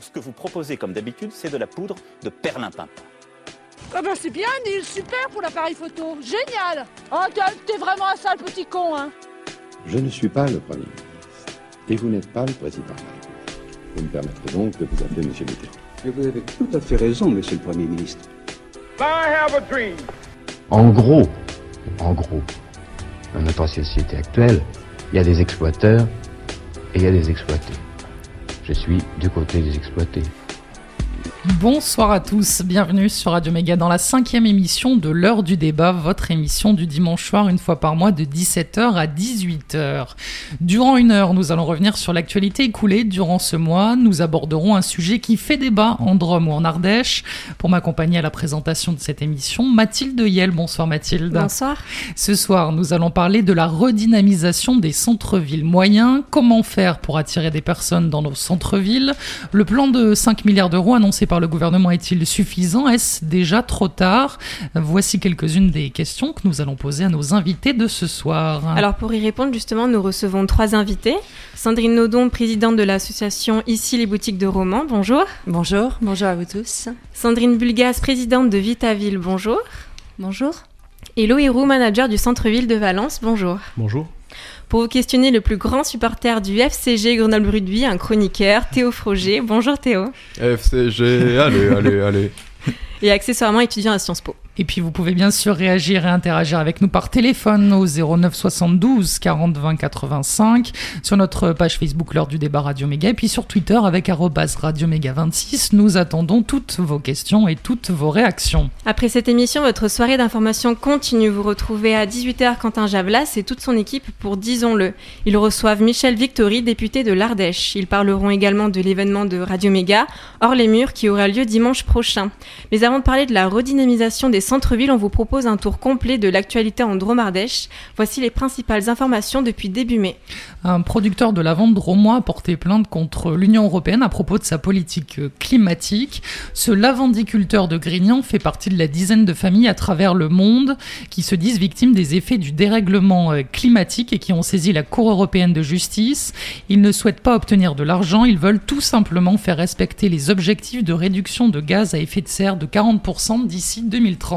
Ce que vous proposez, comme d'habitude, c'est de la poudre de perlimpinpin. Ah ben c'est bien, Neil, super pour l'appareil photo, génial Oh, t'es vraiment un sale petit con, hein Je ne suis pas le Premier ministre. Et vous n'êtes pas le Président de la République. Vous me permettrez donc de vous appeler Monsieur Mitterrand. Et vous avez tout à fait raison, Monsieur le Premier ministre. En gros, en gros, dans notre société actuelle, il y a des exploiteurs et il y a des exploités. Je suis du côté des exploités. Bonsoir à tous, bienvenue sur Radio Méga dans la cinquième émission de l'heure du débat, votre émission du dimanche soir une fois par mois de 17h à 18h. Durant une heure, nous allons revenir sur l'actualité écoulée durant ce mois. Nous aborderons un sujet qui fait débat en Drôme ou en Ardèche. Pour m'accompagner à la présentation de cette émission, Mathilde Yel. Bonsoir Mathilde. Bonsoir. Ce soir, nous allons parler de la redynamisation des centres-villes moyens. Comment faire pour attirer des personnes dans nos centres-villes? Le plan de 5 milliards d'euros annoncé par le gouvernement est-il suffisant? Est-ce déjà trop tard? Voici quelques-unes des questions que nous allons poser à nos invités de ce soir. Alors pour y répondre justement, nous recevons trois invités. Sandrine Naudon, présidente de l'association Ici les boutiques de romans, bonjour. Bonjour, bonjour à vous tous. Sandrine Bulgas, présidente de Vitaville, bonjour. Bonjour. Et Loïrou, manager du centre-ville de Valence, bonjour. Bonjour. Pour vous questionner le plus grand supporter du FCG Grenoble Rugby, un chroniqueur, Théo Froger. Bonjour Théo. FCG, allez, allez, allez. Et accessoirement étudiant à Sciences Po. Et puis vous pouvez bien sûr réagir et interagir avec nous par téléphone au 09 72 40 20 85 sur notre page Facebook l'heure du débat Radio Méga et puis sur Twitter avec Radio Méga 26. Nous attendons toutes vos questions et toutes vos réactions. Après cette émission, votre soirée d'information continue. Vous retrouvez à 18h Quentin Javlas et toute son équipe pour Disons-le. Ils reçoivent Michel Victory, député de l'Ardèche. Ils parleront également de l'événement de Radio Méga hors les murs qui aura lieu dimanche prochain. Mais avant de parler de la redynamisation des centre-ville, on vous propose un tour complet de l'actualité en Drôme-Ardèche. Voici les principales informations depuis début mai. Un producteur de lavande dromois a porté plainte contre l'Union européenne à propos de sa politique climatique. Ce lavandiculteur de Grignan fait partie de la dizaine de familles à travers le monde qui se disent victimes des effets du dérèglement euh, climatique et qui ont saisi la Cour européenne de justice. Ils ne souhaitent pas obtenir de l'argent, ils veulent tout simplement faire respecter les objectifs de réduction de gaz à effet de serre de 40% d'ici 2030.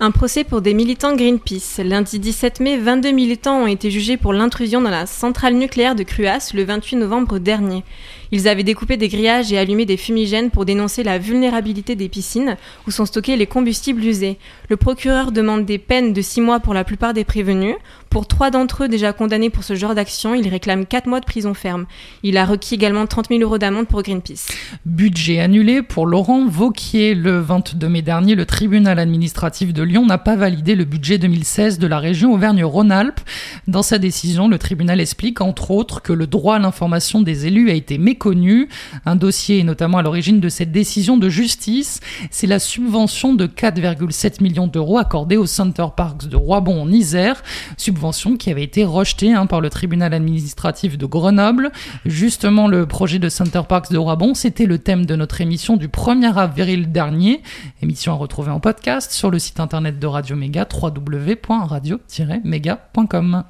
Un procès pour des militants Greenpeace. Lundi 17 mai, 22 militants ont été jugés pour l'intrusion dans la centrale nucléaire de Cruas le 28 novembre dernier. Ils avaient découpé des grillages et allumé des fumigènes pour dénoncer la vulnérabilité des piscines où sont stockés les combustibles usés. Le procureur demande des peines de 6 mois pour la plupart des prévenus. Pour trois d'entre eux déjà condamnés pour ce genre d'action, il réclame 4 mois de prison ferme. Il a requis également 30 000 euros d'amende pour Greenpeace. Budget annulé pour Laurent Vauquier. Le 22 mai dernier, le tribunal administratif de Lyon n'a pas validé le budget 2016 de la région Auvergne-Rhône-Alpes. Dans sa décision, le tribunal explique entre autres que le droit à l'information des élus a été méconnu connu. Un dossier est notamment à l'origine de cette décision de justice. C'est la subvention de 4,7 millions d'euros accordée au Center Parks de Roibon en Isère. Subvention qui avait été rejetée hein, par le tribunal administratif de Grenoble. Justement, le projet de Center Parks de Roibon, c'était le thème de notre émission du 1er avril dernier. Émission à retrouver en podcast sur le site internet de Radio Méga, www.radio-méga.com.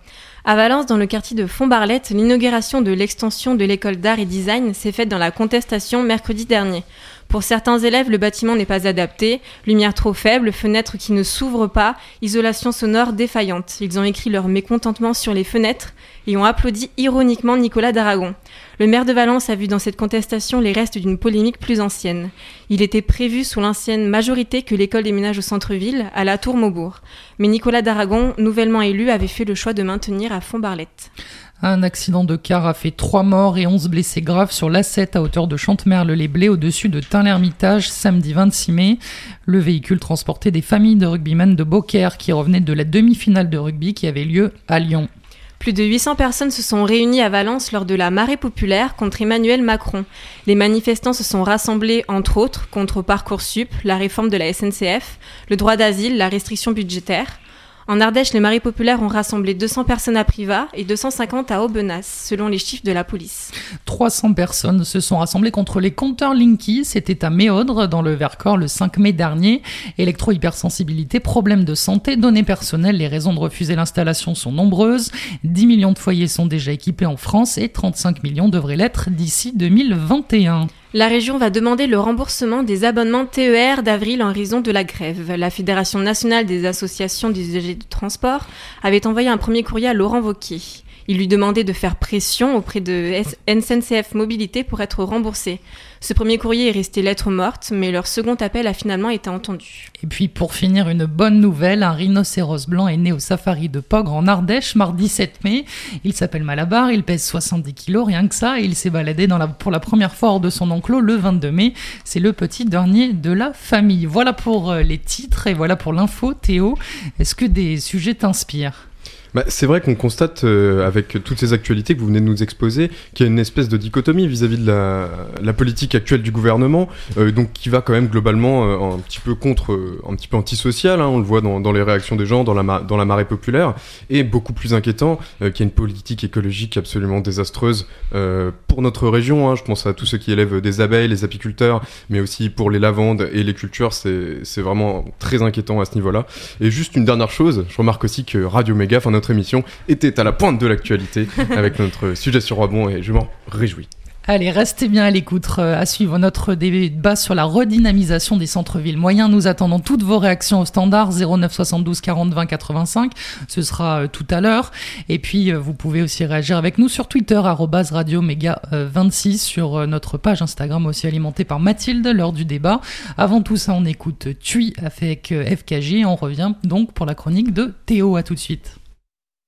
À Valence, dans le quartier de Fontbarlette, l'inauguration de l'extension de l'école d'art et design s'est faite dans la contestation mercredi dernier. Pour certains élèves, le bâtiment n'est pas adapté, lumière trop faible, fenêtres qui ne s'ouvrent pas, isolation sonore défaillante. Ils ont écrit leur mécontentement sur les fenêtres et ont applaudi ironiquement Nicolas d'Aragon. Le maire de Valence a vu dans cette contestation les restes d'une polémique plus ancienne. Il était prévu sous l'ancienne majorité que l'école déménage au centre-ville, à la Tour Maubourg. Mais Nicolas d'Aragon, nouvellement élu, avait fait le choix de maintenir à Font-Barlette. Un accident de car a fait 3 morts et 11 blessés graves sur l'A7 à hauteur de Chantemerle-les-Blés au-dessus de Tain-l'Hermitage samedi 26 mai. Le véhicule transportait des familles de rugbymen de Beaucaire qui revenaient de la demi-finale de rugby qui avait lieu à Lyon. Plus de 800 personnes se sont réunies à Valence lors de la marée populaire contre Emmanuel Macron. Les manifestants se sont rassemblés, entre autres, contre Parcoursup, la réforme de la SNCF, le droit d'asile, la restriction budgétaire. En Ardèche, les maris populaires ont rassemblé 200 personnes à Privas et 250 à Aubenas, selon les chiffres de la police. 300 personnes se sont rassemblées contre les compteurs Linky. C'était à Méaudre, dans le Vercors, le 5 mai dernier. Électro-hypersensibilité, problèmes de santé, données personnelles, les raisons de refuser l'installation sont nombreuses. 10 millions de foyers sont déjà équipés en France et 35 millions devraient l'être d'ici 2021. La région va demander le remboursement des abonnements TER d'avril en raison de la grève. La Fédération nationale des associations d'usagers de transport avait envoyé un premier courrier à Laurent Wauquiez. Il lui demandait de faire pression auprès de SNCF Mobilité pour être remboursé. Ce premier courrier est resté lettre morte, mais leur second appel a finalement été entendu. Et puis pour finir, une bonne nouvelle, un rhinocéros blanc est né au safari de Pogre en Ardèche mardi 7 mai. Il s'appelle Malabar, il pèse 70 kilos, rien que ça, et il s'est baladé pour la première fois hors de son enclos le 22 mai. C'est le petit dernier de la famille. Voilà pour euh, les titres et voilà pour l'info. Théo, est-ce que des sujets t'inspirent? Bah, c'est vrai qu'on constate euh, avec toutes ces actualités que vous venez de nous exposer qu'il y a une espèce de dichotomie vis-à-vis de la, politique actuelle du gouvernement, euh, donc qui va quand même globalement euh, un petit peu contre, un petit peu antisocial, hein, on le voit dans, les réactions des gens, dans la, marée populaire, et beaucoup plus inquiétant qu'il y a une politique écologique absolument désastreuse pour notre région. Hein. je pense à tous ceux qui élèvent des abeilles, les apiculteurs, mais aussi pour les lavandes et les cultures, c'est vraiment très inquiétant à ce niveau-là. Et juste une dernière chose, je remarque aussi que Radio Méga, enfin notre émission était à la pointe de l'actualité avec notre sujet sur Rebond et je m'en réjouis. Allez, restez bien à l'écoute, euh, à suivre notre débat sur la redynamisation des centres-villes moyens. Nous attendons toutes vos réactions au standard 09 72 40 20 85. Ce sera euh, tout à l'heure. Et puis, euh, vous pouvez aussi réagir avec nous sur Twitter, radio méga 26, sur notre page Instagram aussi alimentée par Mathilde lors du débat. Avant tout ça, on écoute Tui avec FKJ. On revient donc pour la chronique de Théo. À tout de suite.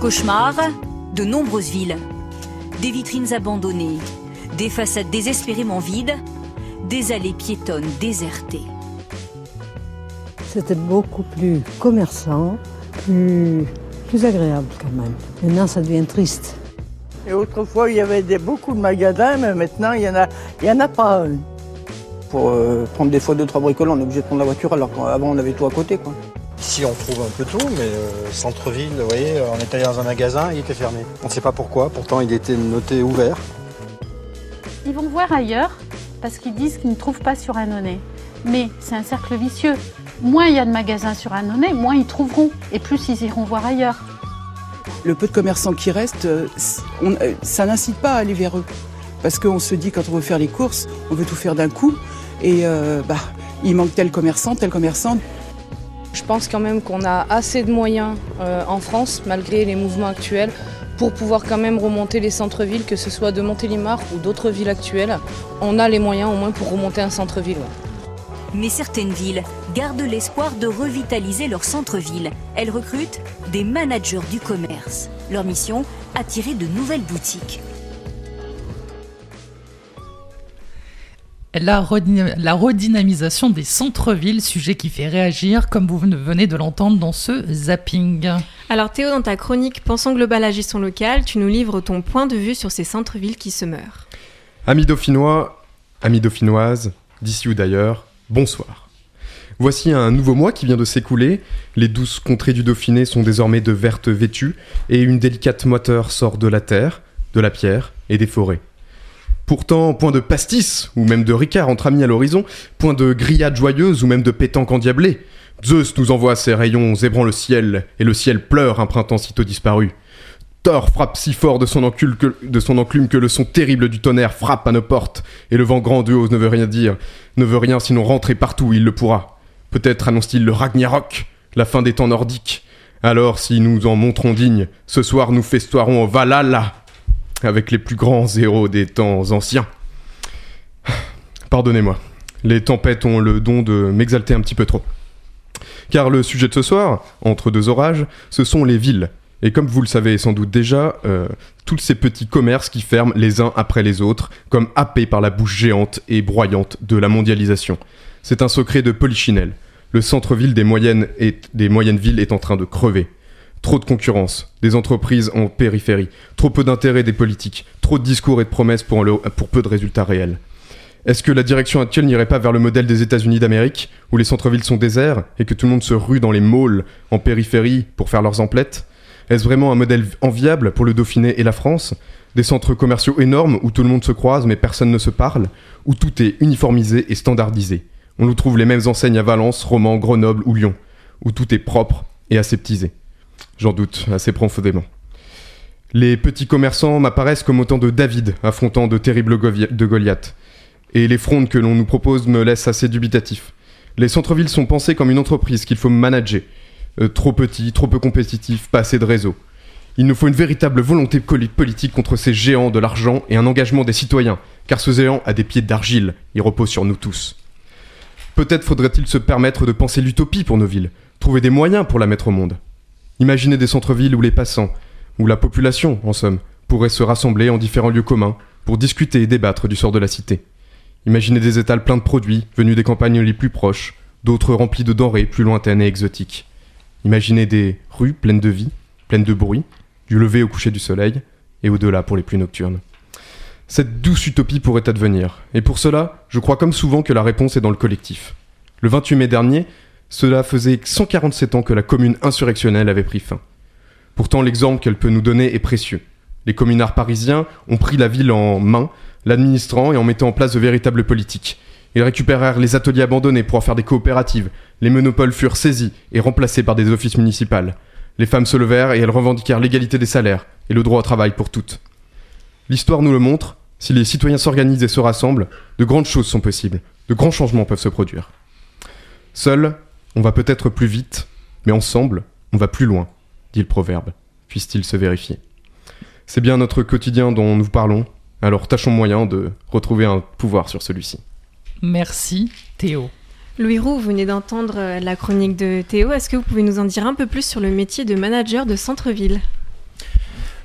cauchemar de nombreuses villes. Des vitrines abandonnées, des façades désespérément vides, des allées piétonnes désertées. C'était beaucoup plus commerçant, plus, plus agréable quand même. Maintenant, ça devient triste. Et autrefois, il y avait beaucoup de magasins, mais maintenant, il n'y en, a, y en a pas. Pour euh, prendre des fois deux, trois bricoles, on est obligé de prendre la voiture, alors qu'avant, on avait tout à côté. Quoi. Ici, on trouve un peu tout, mais euh, centre-ville, vous voyez, on est allé dans un magasin, il était fermé. On ne sait pas pourquoi, pourtant il était noté ouvert. Ils vont voir ailleurs parce qu'ils disent qu'ils ne trouvent pas sur Annonay. Mais c'est un cercle vicieux. Moins il y a de magasins sur Annonay, moins ils trouveront et plus ils iront voir ailleurs. Le peu de commerçants qui restent, euh, euh, ça n'incite pas à aller vers eux. Parce qu'on se dit quand on veut faire les courses, on veut tout faire d'un coup. Et bah, il manque tel commerçant, tel commerçant. Je pense quand même qu'on a assez de moyens euh, en France, malgré les mouvements actuels, pour pouvoir quand même remonter les centres-villes, que ce soit de Montélimar ou d'autres villes actuelles. On a les moyens au moins pour remonter un centre-ville. Mais certaines villes gardent l'espoir de revitaliser leur centre-ville. Elles recrutent des managers du commerce. Leur mission, attirer de nouvelles boutiques. La, redynamisation des centres-villes, sujet qui fait réagir, comme vous venez de l'entendre dans ce zapping. Alors Théo, dans ta chronique Pensons global, agissons local, tu nous livres ton point de vue sur ces centres-villes qui se meurent. Amis dauphinois, amis dauphinoises, d'ici ou d'ailleurs, bonsoir. Voici un nouveau mois qui vient de s'écouler, les douces contrées du Dauphiné sont désormais de vertes vêtues, et une délicate moiteur sort de la terre, de la pierre et des forêts. Pourtant, point de pastis, ou même de ricard entre amis à l'horizon, point de grillade joyeuse ou même de pétanque endiablée. Zeus nous envoie ses rayons zébrant le ciel, et le ciel pleure un printemps sitôt disparu. Thor frappe si fort de son, encul que- de son enclume que le son terrible du tonnerre frappe à nos portes, et le vent grandiose ne veut rien dire, ne veut rien sinon rentrer partout où il le pourra. Peut-être annonce-t-il le Ragnarok, la fin des temps nordiques. Alors, si nous en montrons dignes, ce soir nous festoirons au Valhalla, avec les plus grands héros des temps anciens. Pardonnez-moi, les tempêtes ont le don de m'exalter un petit peu trop. Car le sujet de ce soir, entre deux orages, ce sont les villes. Et comme vous le savez sans doute déjà, euh, tous ces petits commerces qui ferment les uns après les autres, comme happés par la bouche géante et broyante de la mondialisation. C'est un secret de Polichinelle. Le centre-ville des moyennes, et des moyennes villes est en train de crever. Trop de concurrence, des entreprises en périphérie, trop peu d'intérêt des politiques, trop de discours et de promesses pour, peu de résultats réels. Est-ce que la direction actuelle n'irait pas vers le modèle des États-Unis d'Amérique, où les centres-villes sont déserts et que tout le monde se rue dans les malls en périphérie pour faire leurs emplettes? Est-ce vraiment un modèle enviable pour le Dauphiné et la France? Des centres commerciaux énormes où tout le monde se croise mais personne ne se parle, où tout est uniformisé et standardisé. On nous trouve les mêmes enseignes à Valence, Romans, Grenoble ou Lyon, où tout est propre et aseptisé. J'en doute assez profondément. Les petits commerçants m'apparaissent comme autant de David affrontant de terribles de Goliath. Et les frondes que l'on nous propose me laissent assez dubitatif. Les centres-villes sont pensés comme une entreprise qu'il faut manager. Euh, trop petit, trop peu compétitif, pas assez de réseau. Il nous faut une véritable volonté politique contre ces géants de l'argent et un engagement des citoyens, car ce géant a des pieds d'argile, il repose sur nous tous. Peut-être faudrait-il se permettre de penser l'utopie pour nos villes, trouver des moyens pour la mettre au monde. Imaginez des centres-villes où les passants, où la population, en somme, pourrait se rassembler en différents lieux communs pour discuter et débattre du sort de la cité. Imaginez des étals pleins de produits venus des campagnes les plus proches, d'autres remplis de denrées plus lointaines et exotiques. Imaginez des rues pleines de vie, pleines de bruit, du lever au coucher du soleil, et au-delà pour les plus nocturnes. Cette douce utopie pourrait advenir, et pour cela, je crois comme souvent que la réponse est dans le collectif. Le 28 mai dernier, cela faisait 147 ans que la commune insurrectionnelle avait pris fin. Pourtant, l'exemple qu'elle peut nous donner est précieux. Les communards parisiens ont pris la ville en main, l'administrant et en mettant en place de véritables politiques. Ils récupérèrent les ateliers abandonnés pour en faire des coopératives. Les monopoles furent saisis et remplacés par des offices municipaux. Les femmes se levèrent et elles revendiquèrent l'égalité des salaires et le droit au travail pour toutes. L'histoire nous le montre, si les citoyens s'organisent et se rassemblent, de grandes choses sont possibles, de grands changements peuvent se produire. Seul, on va peut-être plus vite, mais ensemble, on va plus loin, dit le proverbe. Puisse-t-il se vérifier C'est bien notre quotidien dont nous parlons, alors tâchons moyen de retrouver un pouvoir sur celui-ci. Merci Théo. Louis Roux, vous venez d'entendre euh, la chronique de Théo. Est-ce que vous pouvez nous en dire un peu plus sur le métier de manager de centre-ville?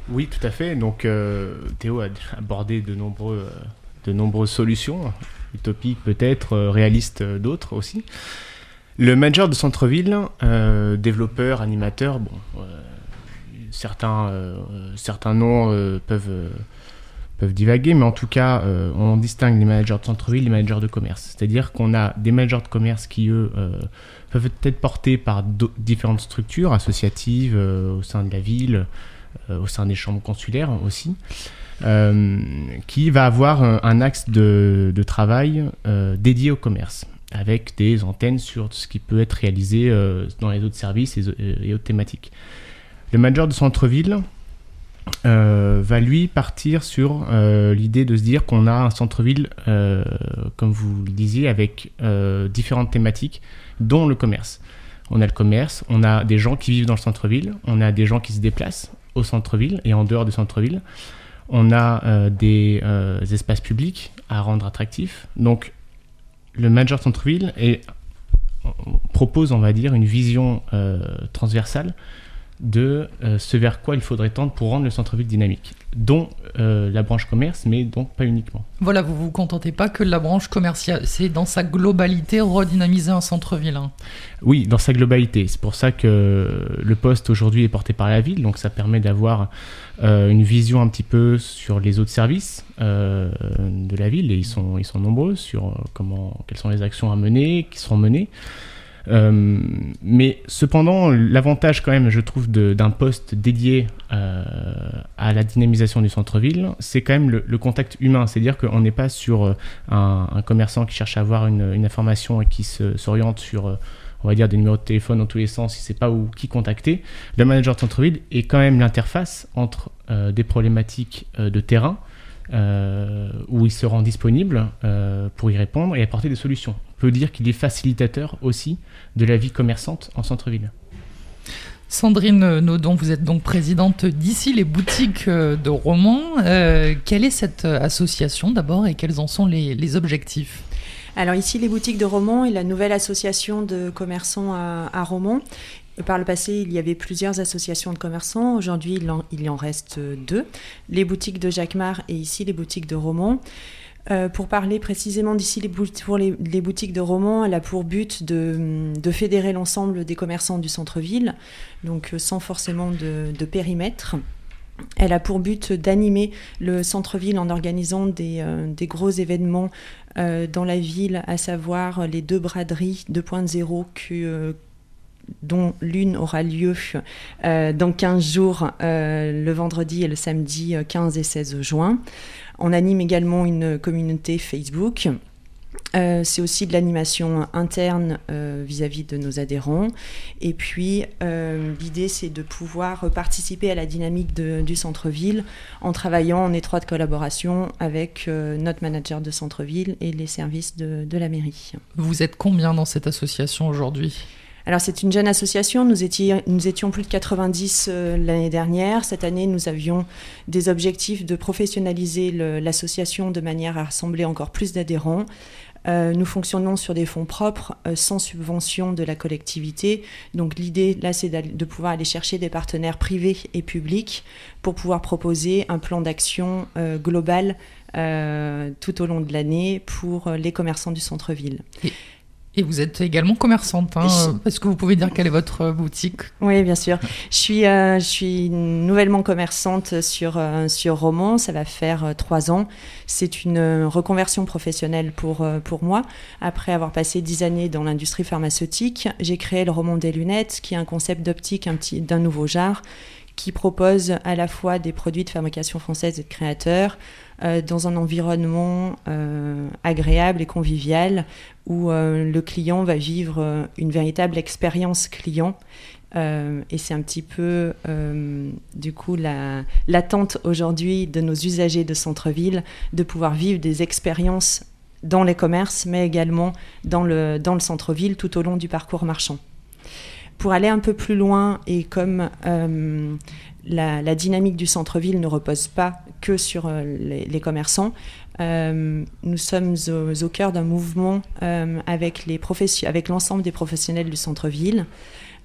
Oui, tout à fait. Donc, euh, Théo a abordé de, nombreux, euh, de nombreuses solutions, utopiques peut-être, réalistes d'autres aussi. Le manager de centre-ville, euh, développeur, animateur, bon, euh, certains, euh, certains noms euh, peuvent, euh, peuvent divaguer, mais en tout cas, euh, on distingue les managers de centre-ville les managers de commerce. C'est-à-dire qu'on a des managers de commerce qui, eux, peuvent être portés par différentes structures associatives au sein de la ville, au sein des chambres consulaires aussi, euh, qui va avoir un, un axe de, de travail euh, dédié au commerce, avec des antennes sur ce qui peut être réalisé euh, dans les autres services et, et autres thématiques. Le manager de centre-ville euh, va lui partir sur euh, l'idée de se dire qu'on a un centre-ville, euh, comme vous le disiez, avec euh, différentes thématiques, dont le commerce. On a le commerce, on a des gens qui vivent dans le centre-ville, on a des gens qui se déplacent au centre-ville et en dehors du centre-ville. On a euh, des euh, espaces publics à rendre attractifs. Donc, le manager centre-ville est- propose, on va dire, une vision euh, transversale de euh, ce vers quoi il faudrait tendre pour rendre le centre-ville dynamique, dont euh, la branche commerce, mais donc pas uniquement. Voilà, vous vous contentez pas que de la branche commerciale, c'est dans sa globalité redynamiser un centre-ville. hein. Oui, dans sa globalité. C'est pour ça que le poste aujourd'hui est porté par la ville, donc ça permet d'avoir euh, une vision un petit peu sur les autres services de la ville, et ils sont, ils sont nombreux sur comment, quelles sont les actions à mener, qui seront menées. Euh, mais cependant, l'avantage quand même, je trouve, d'un poste dédié euh, à la dynamisation du centre-ville, c'est quand même le, contact humain. C'est-à-dire qu'on n'est pas sur euh, un, commerçant qui cherche à avoir une, information et qui s'oriente sur, on va dire, des numéros de téléphone dans tous les sens, il ne sait pas où qui contacter. Le manager de centre-ville est quand même l'interface entre des problématiques de terrain où il se rend disponible pour y répondre et apporter des solutions. Peut dire qu'il est facilitateur aussi de la vie commerçante en centre-ville. Sandrine Naudon, vous êtes donc présidente d'ici les boutiques euh, de romans. Euh, quelle est cette association d'abord et quels en sont les, les objectifs? Alors ici, les boutiques de Romans est la nouvelle association de commerçants à, à Romans. Par le passé, il y avait plusieurs associations de commerçants. Aujourd'hui, il, en- il y en reste deux. Les boutiques de Jacquemart et ici les boutiques de Romans. Euh, pour parler précisément d'ici les, pour les, boutiques de romans, elle a pour but de, fédérer l'ensemble des commerçants du centre-ville, donc euh, sans forcément de, périmètre. Elle a pour but d'animer le centre-ville en organisant des, euh, gros événements dans la ville, à savoir les deux braderies 2.0 que, euh, dont l'une aura lieu dans 15 jours, le vendredi et le samedi euh, 15 et 16 juin. On anime également une communauté Facebook. Euh, c'est aussi de l'animation interne euh, vis-à-vis de nos adhérents. Et puis, euh, l'idée, c'est de pouvoir participer à la dynamique du centre-ville en travaillant en étroite collaboration avec notre manager de centre-ville et les services de la mairie. Vous êtes combien dans cette association aujourd'hui? Alors c'est une jeune association, nous étions, plus de 90 euh, l'année dernière. Cette année, nous avions des objectifs de professionnaliser l'association de manière à rassembler encore plus d'adhérents. Euh, nous fonctionnons sur des fonds propres, euh, sans subvention de la collectivité. Donc l'idée, là, c'est de pouvoir aller chercher des partenaires privés et publics pour pouvoir proposer un plan d'action global tout au long de l'année pour les commerçants du centre-ville. Et vous êtes également commerçante, hein, Je- est-ce que vous pouvez dire quelle est votre euh, boutique? Oui, bien sûr. Je suis, euh, je suis nouvellement commerçante sur, euh, sur Romans. Ça va faire euh, trois ans. C'est une reconversion professionnelle pour, pour moi. Après avoir passé dix années dans l'industrie pharmaceutique, j'ai créé le Roman des lunettes, qui est un concept d'optique d'un nouveau genre qui propose à la fois des produits de fabrication française et de créateurs euh, dans un environnement euh, agréable et convivial où euh, le client va vivre euh, une véritable expérience client. Euh, et c'est un petit peu, du coup, la- l'attente aujourd'hui de nos usagers de centre-ville de pouvoir vivre des expériences dans les commerces, mais également dans le, dans le centre-ville tout au long du parcours marchand. Pour aller un peu plus loin, et comme la, dynamique du centre-ville ne repose pas que sur les commerçants, euh, nous sommes au, cœur d'un mouvement euh, avec, l'ensemble des professionnels du centre-ville.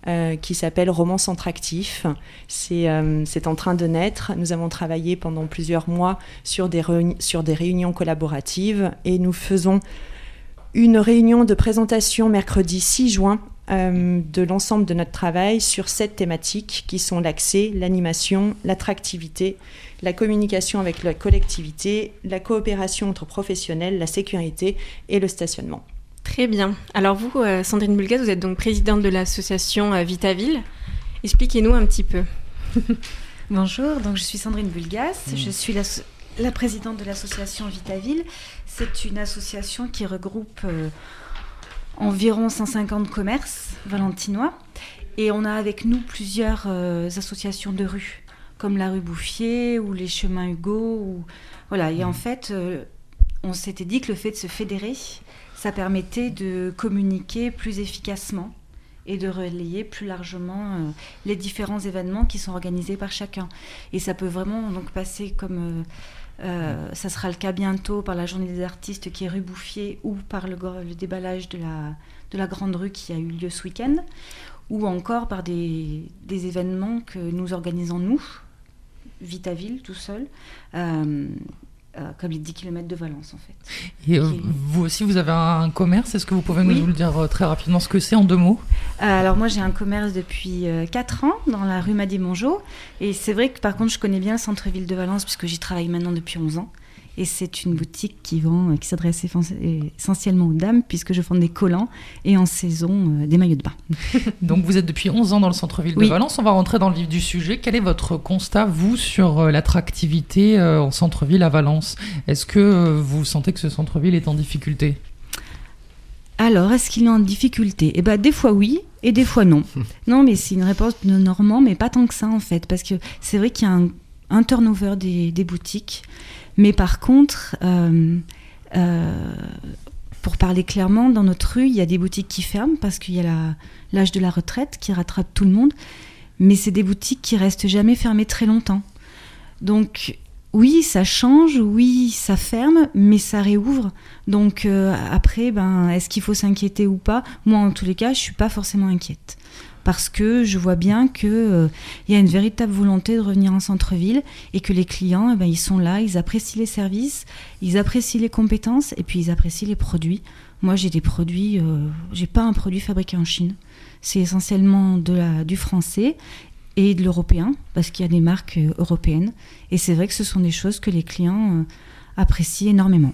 euh, qui s'appelle Roman Centre Actif. C'est euh, c'est en train de naître. Nous avons travaillé pendant plusieurs mois sur des, réunions collaboratives et nous faisons une réunion de présentation mercredi 6 juin de l'ensemble de notre travail sur sept thématiques qui sont l'accès, l'animation, l'attractivité, la communication avec la collectivité, la coopération entre professionnels, la sécurité et le stationnement. Très bien. Alors vous, euh, Sandrine Bulgas, vous êtes donc présidente de l'association euh, Vitaville. Expliquez-nous un petit peu. Bonjour, donc je suis Sandrine Bulgas, Mm. je suis la, la présidente de l'association Vitaville. C'est une association qui regroupe euh, environ 150 commerces valentinois et on a avec nous plusieurs euh, associations de rue, comme la rue Bouffier ou les chemins Hugo. Ou... Voilà, et en fait, euh, on s'était dit que le fait de se fédérer, ça permettait de communiquer plus efficacement et de relayer plus largement euh, les différents événements qui sont organisés par chacun. Et ça peut vraiment donc passer comme euh, euh, ça sera le cas bientôt par la journée des artistes qui est rue Bouffier ou par le, le déballage de la, de la grande rue qui a eu lieu ce week-end ou encore par des, des événements que nous organisons nous, Vitaville tout seul, euh, euh, comme les 10 km de Valence en fait. Et euh, vous aussi, vous avez un commerce. Est-ce que vous pouvez Oui. nous le dire euh, très rapidement ce que c'est en deux mots? Alors moi j'ai un commerce depuis 4 ans dans la rue Madi-Mongeau et c'est vrai que par contre je connais bien le centre-ville de Valence puisque j'y travaille maintenant depuis 11 ans et c'est une boutique qui vend, euh, qui s'adresse essentiellement aux dames puisque je vends des collants et en saison euh, des maillots de bain. Donc vous êtes depuis 11 ans dans le centre-ville Oui. de Valence. On va rentrer dans le vif du sujet. Quel est votre constat, vous, sur euh, l'attractivité en centre-ville à Valence? Est-ce que vous sentez que ce centre-ville est en difficulté? Alors, est-ce qu'il est en difficulté? Eh ben, des fois oui, et des fois non. non, mais c'est une réponse de Normand, mais pas tant que ça en fait, parce que c'est vrai qu'il y a un, un turnover des, des boutiques, mais par contre, euh, euh, pour parler clairement, dans notre rue, il y a des boutiques qui ferment parce qu'il y a l'âge de la retraite qui rattrape tout le monde, mais c'est des boutiques qui restent jamais fermées très longtemps. Donc oui, ça change, oui, ça ferme, mais ça réouvre. Donc euh, après, ben, est-ce qu'il faut s'inquiéter ou pas? Moi, en tous les cas, je suis pas forcément inquiète. Parce que je vois bien qu'il y a une véritable volonté de revenir en centre-ville et que les clients, eh ben, ils sont là, ils apprécient les services, ils apprécient les compétences et puis ils apprécient les produits. Moi, j'ai des produits, euh, j'ai pas un produit fabriqué en Chine. C'est essentiellement du français et de l'européen, parce qu'il y a des marques euh, européennes. Et c'est vrai que ce sont des choses que les clients euh, apprécient énormément.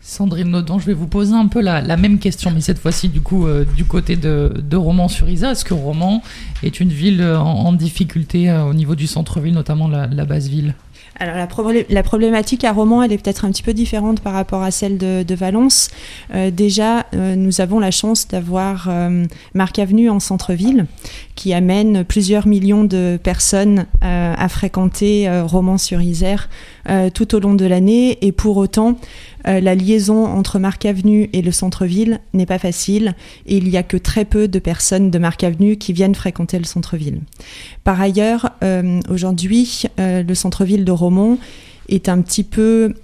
Sandrine Nodon, je vais vous poser un peu la, la même question, mais cette fois-ci du coup euh, du côté de, de Romans-sur-Isère. Est-ce que Romans est une ville euh, en, en difficulté euh, au niveau du centre-ville, notamment la, la basse ville Alors la, problé- la problématique à Romans, elle est peut-être un petit peu différente par rapport à celle de, Valence. Euh, déjà, euh, nous avons la chance d'avoir euh, Marc Avenue en centre-ville, qui amène plusieurs millions de personnes à fréquenter euh, Romans-sur-Isère euh, tout au long de l'année. Et pour autant, euh, la liaison entre Marc Avenue et le centre-ville n'est pas facile. Et il n'y a que très peu de personnes de Marc Avenue qui viennent fréquenter le centre-ville. Par ailleurs, euh, aujourd'hui, euh, le centre-ville de Romont est un petit peu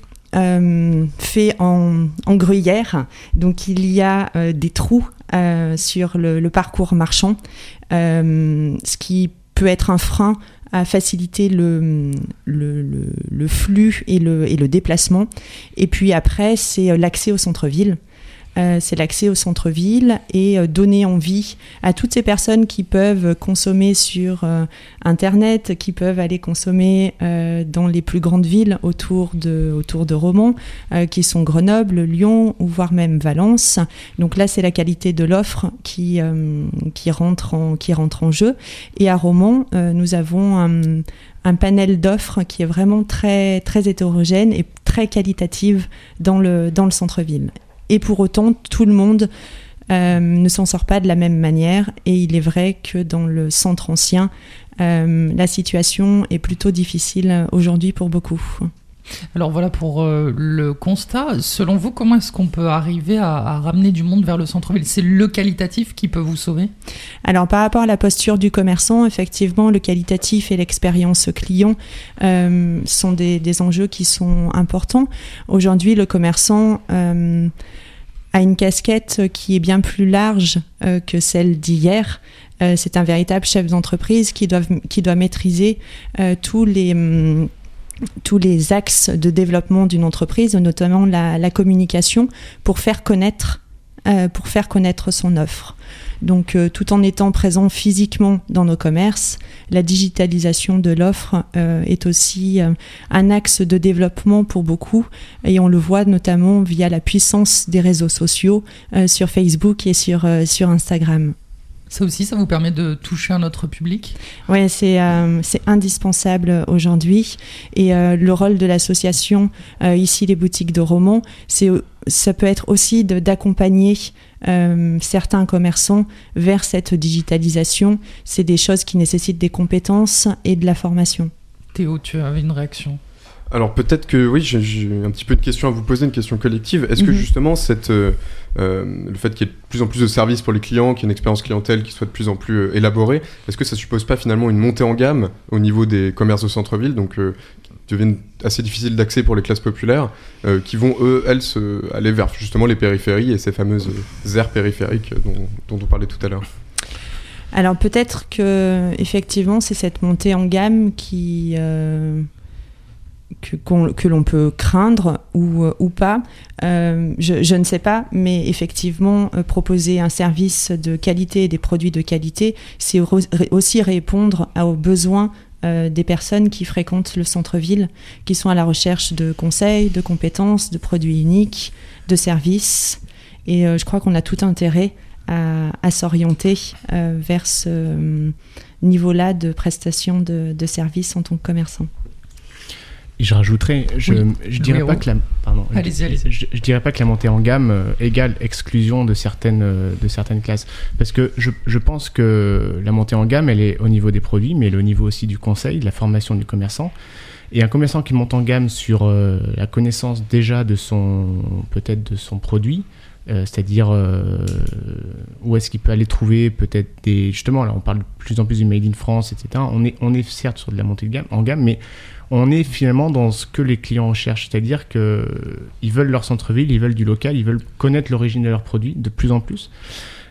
fait en, gruyère. Donc il y a des trous sur le, le parcours marchand, ce qui peut être un frein à faciliter le, le, le- flux et le, et le déplacement. Et puis après, c'est l'accès au centre-ville. Euh, c'est l'accès au centre-ville et euh, donner envie à toutes ces personnes qui peuvent consommer sur euh, Internet, qui peuvent aller consommer dans les plus grandes villes autour de, autour de euh, qui sont Grenoble, Lyon ou voire même Valence. Donc là, c'est la qualité de l'offre qui, qui, rentre en, qui rentre en jeu. Et à euh, nous avons un, un panel d'offres qui est vraiment très, très hétérogène et très qualitative dans le, dans le centre-ville. Et pour autant, tout le monde euh, ne s'en sort pas de la même manière. Et il est vrai que dans le centre ancien, euh, la situation est plutôt difficile aujourd'hui pour beaucoup. Alors voilà pour euh, le constat. Selon vous, comment est-ce qu'on peut arriver à, ramener du monde vers le centre-ville? C'est le qualitatif qui peut vous sauver? Alors par rapport à la posture du commerçant, effectivement, le qualitatif et l'expérience client euh, sont des, enjeux qui sont importants. Aujourd'hui, le commerçant euh, a une casquette qui est bien plus large que celle d'hier. C'est un véritable chef d'entreprise qui doit, maîtriser tous les... hum, tous les axes de développement d'une entreprise, notamment la, communication, pour faire connaître, euh, pour faire connaître son offre. Donc, euh, tout en étant présent physiquement dans nos commerces, la digitalisation de l'offre euh, est aussi un axe de développement pour beaucoup, et on le voit notamment via la puissance des réseaux sociaux sur Facebook et sur Instagram. Ça aussi, ça vous permet de toucher un autre public? Oui, c'est euh, indispensable aujourd'hui. Et euh, le rôle de l'association, euh, ici les boutiques de romans, ça peut être aussi d'accompagner euh, certains commerçants vers cette digitalisation. C'est des choses qui nécessitent des compétences et de la formation. Théo, tu avais une réaction? Alors peut-être que oui, j'ai- un petit peu de questions à vous poser, une question collective. Est-ce que Mhm. justement cette, euh, euh, le fait qu'il y ait de plus en plus de services pour les clients, qu'il y ait une expérience clientèle qui soit de plus en plus euh, élaborée, est-ce que ça suppose pas finalement une montée en gamme au niveau des commerces de centre-ville, donc euh, qui deviennent assez difficiles d'accès pour les classes populaires, qui vont eux, elles, se, aller vers justement les périphéries et ces fameuses aires périphériques dont, dont on parlait tout à l'heure? Alors peut-être que effectivement c'est cette montée en gamme qui euh, que, l'on peut craindre ou, euh, pas. Euh, je, ne sais pas, mais effectivement euh, proposer un service de qualité et des produits de qualité, c'est aussi répondre aux besoins des personnes qui fréquentent le centre-ville, qui sont à la recherche de conseils, de compétences, de produits uniques, de services. Et je crois qu'on a tout intérêt à, s'orienter vers ce niveau-là de prestation de services en tant que commerçant. Je rajouterais, je, Oui. je dirais pas que la, pardon, Allez-y, je- allez-y. Je, je dirais pas que la montée en gamme euh, égale exclusion de certaines euh, de certaines classes, parce que je, je pense que la montée en gamme, elle est au niveau des produits, mais elle est au niveau aussi du conseil, de la formation du commerçant. Et un commerçant qui monte en gamme sur euh, la connaissance déjà de son peut-être de son produit, euh, c'est-à-dire euh, où est-ce qu'il peut aller trouver peut-être des justement là on parle de plus en plus du made in France etc on est on est certes sur de la montée de gamme en gamme mais on est finalement dans ce que les clients recherchent. C'est-à-dire que ils veulent leur centre-ville ils veulent du local ils veulent connaître l'origine de leurs produits de plus en plus.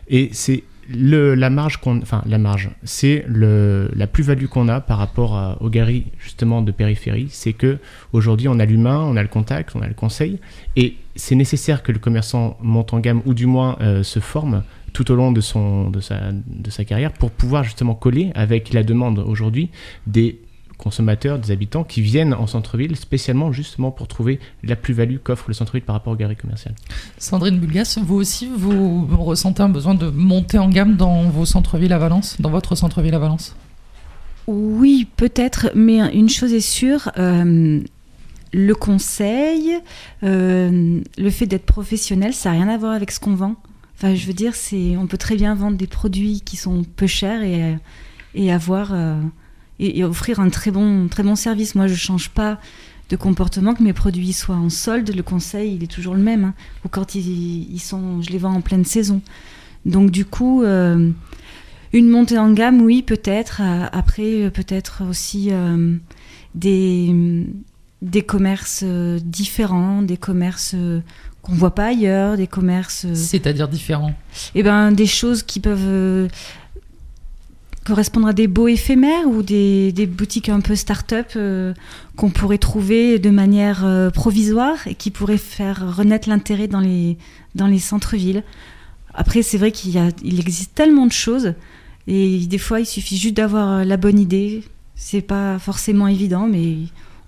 Et c'est la marge qu'on, enfin la marge, c'est la plus-value qu'on a par rapport aux galeries justement de périphérie, c'est que aujourd'hui on a l'humain, on a le contact, on a le conseil, et c'est nécessaire que le commerçant monte en gamme ou du moins euh, se forme tout au long de son de sa de sa carrière pour pouvoir justement coller avec la demande aujourd'hui des consommateurs, des habitants qui viennent en centre-ville spécialement justement pour trouver la plus-value qu'offre le centre-ville par rapport aux galeries commerciales. Sandrine Bulgas, vous aussi, vous ressentez un besoin de monter en gamme dans vos centres-villes à Valence, dans votre centre-ville à Valence? Oui, peut-être, mais une chose est sûre, euh, le conseil, euh, le fait d'être professionnel, ça n'a rien à voir avec ce qu'on vend. Enfin, je veux dire, c'est, on peut très bien vendre des produits qui sont peu chers et, et avoir euh, et, et offrir un très bon, très bon service. Moi, je change pas de comportement que mes produits soient en solde. Le conseil, il est toujours le même. hein. Ou quand ils, ils sont, je les vends en pleine saison. Donc, du coup. euh, une montée en gamme, oui, peut-être. Euh, Après, euh, peut-être aussi euh, des, des commerces différents, des commerces qu'on voit pas ailleurs, des commerces. C'est-à-dire différents? Eh ben, des choses qui peuvent correspondre à des beaux éphémères ou des, boutiques un peu start-up euh, qu'on pourrait trouver de manière euh, provisoire et qui pourraient faire renaître l'intérêt dans les, centres-villes. Après, c'est vrai qu'il existe tellement de choses et des fois, il suffit juste d'avoir la bonne idée. C'est pas forcément évident, mais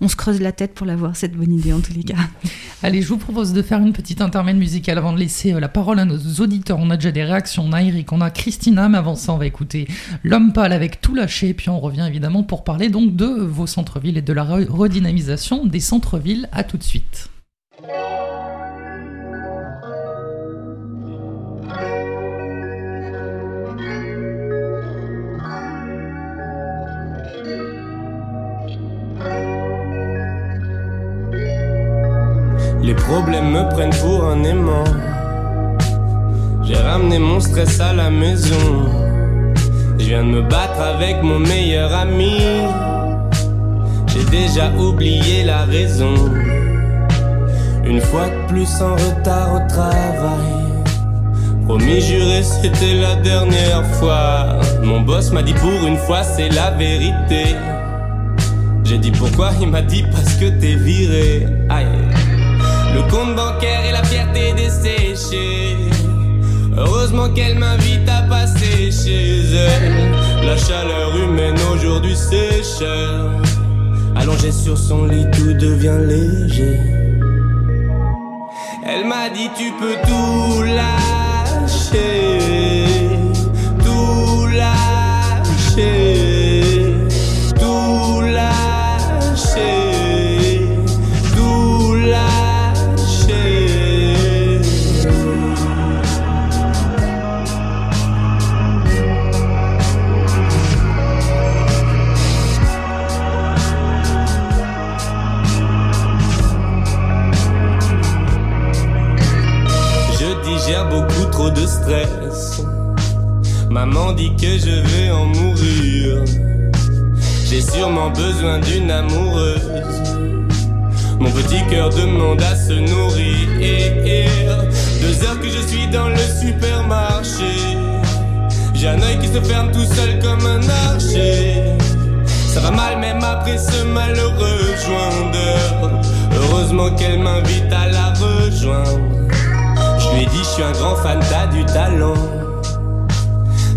on se creuse la tête pour l'avoir, cette bonne idée en tous les cas. Allez, je vous propose de faire une petite intermède musicale avant de laisser euh, la parole à nos auditeurs. On a déjà des réactions. On a Eric, on a Christina, mais avant ça, on va écouter L'homme pâle avec tout lâché. Puis on revient évidemment pour parler donc de vos centres-villes et de la re- redynamisation des centres-villes. À tout de suite. Les problèmes me prennent pour un aimant. J'ai ramené mon stress à la maison. Je viens de me battre avec mon meilleur ami. J'ai déjà oublié la raison. Une fois de plus en retard au travail. Promis juré, c'était la dernière fois. Mon boss m'a dit pour une fois, c'est la vérité. J'ai dit pourquoi, il m'a dit parce que t'es viré. Aïe. Le compte bancaire et la fierté desséchée. Heureusement qu'elle m'invite à passer chez elle. La chaleur humaine aujourd'hui c'est cher. Allongé sur son lit, tout devient léger. Elle m'a dit tu peux tout lâcher, Maman dit que je vais en mourir. J'ai sûrement besoin d'une amoureuse. Mon petit cœur demande à se nourrir. Deux heures que je suis dans le supermarché. J'ai un œil qui se ferme tout seul comme un archer. Ça va mal même après ce malheureux joindre. Heureusement qu'elle m'invite à la rejoindre. Je lui ai dit, je suis un grand fan, t'as du talent.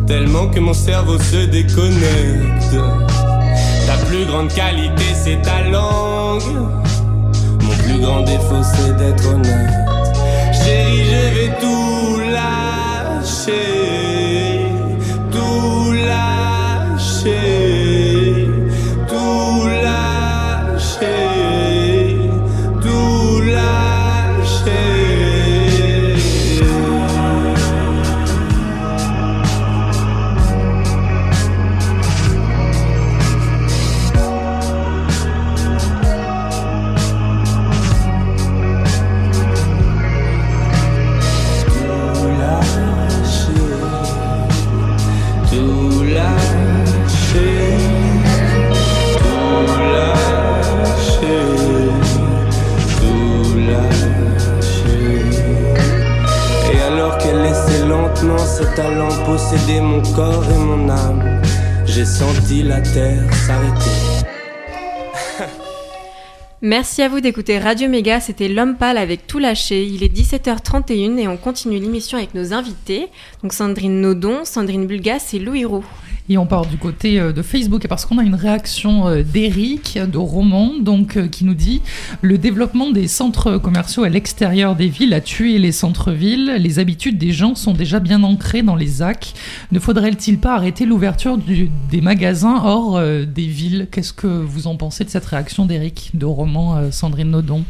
Tellement que mon cerveau se déconnecte. Ta plus grande qualité, c'est ta langue. Mon plus grand défaut, c'est d'être honnête. Chérie, je vais tout lâcher. Merci à vous d'écouter Radio Méga, c'était L'Homme Pâle avec tout lâché. Il est 17h31 et on continue l'émission avec nos invités. Donc Sandrine Nodon, Sandrine Bulgas et Louis Roux. Et on part du côté euh, de Facebook parce qu'on a une réaction euh, d'Eric de Romand donc euh, qui nous dit le développement des centres commerciaux à l'extérieur des villes a tué les centres-villes. Les habitudes des gens sont déjà bien ancrées dans les ZAC. Ne faudrait-il pas arrêter l'ouverture des magasins hors des villes? Qu'est-ce que vous en pensez de cette réaction d'Eric de Romand, euh, Sandrine Nodon?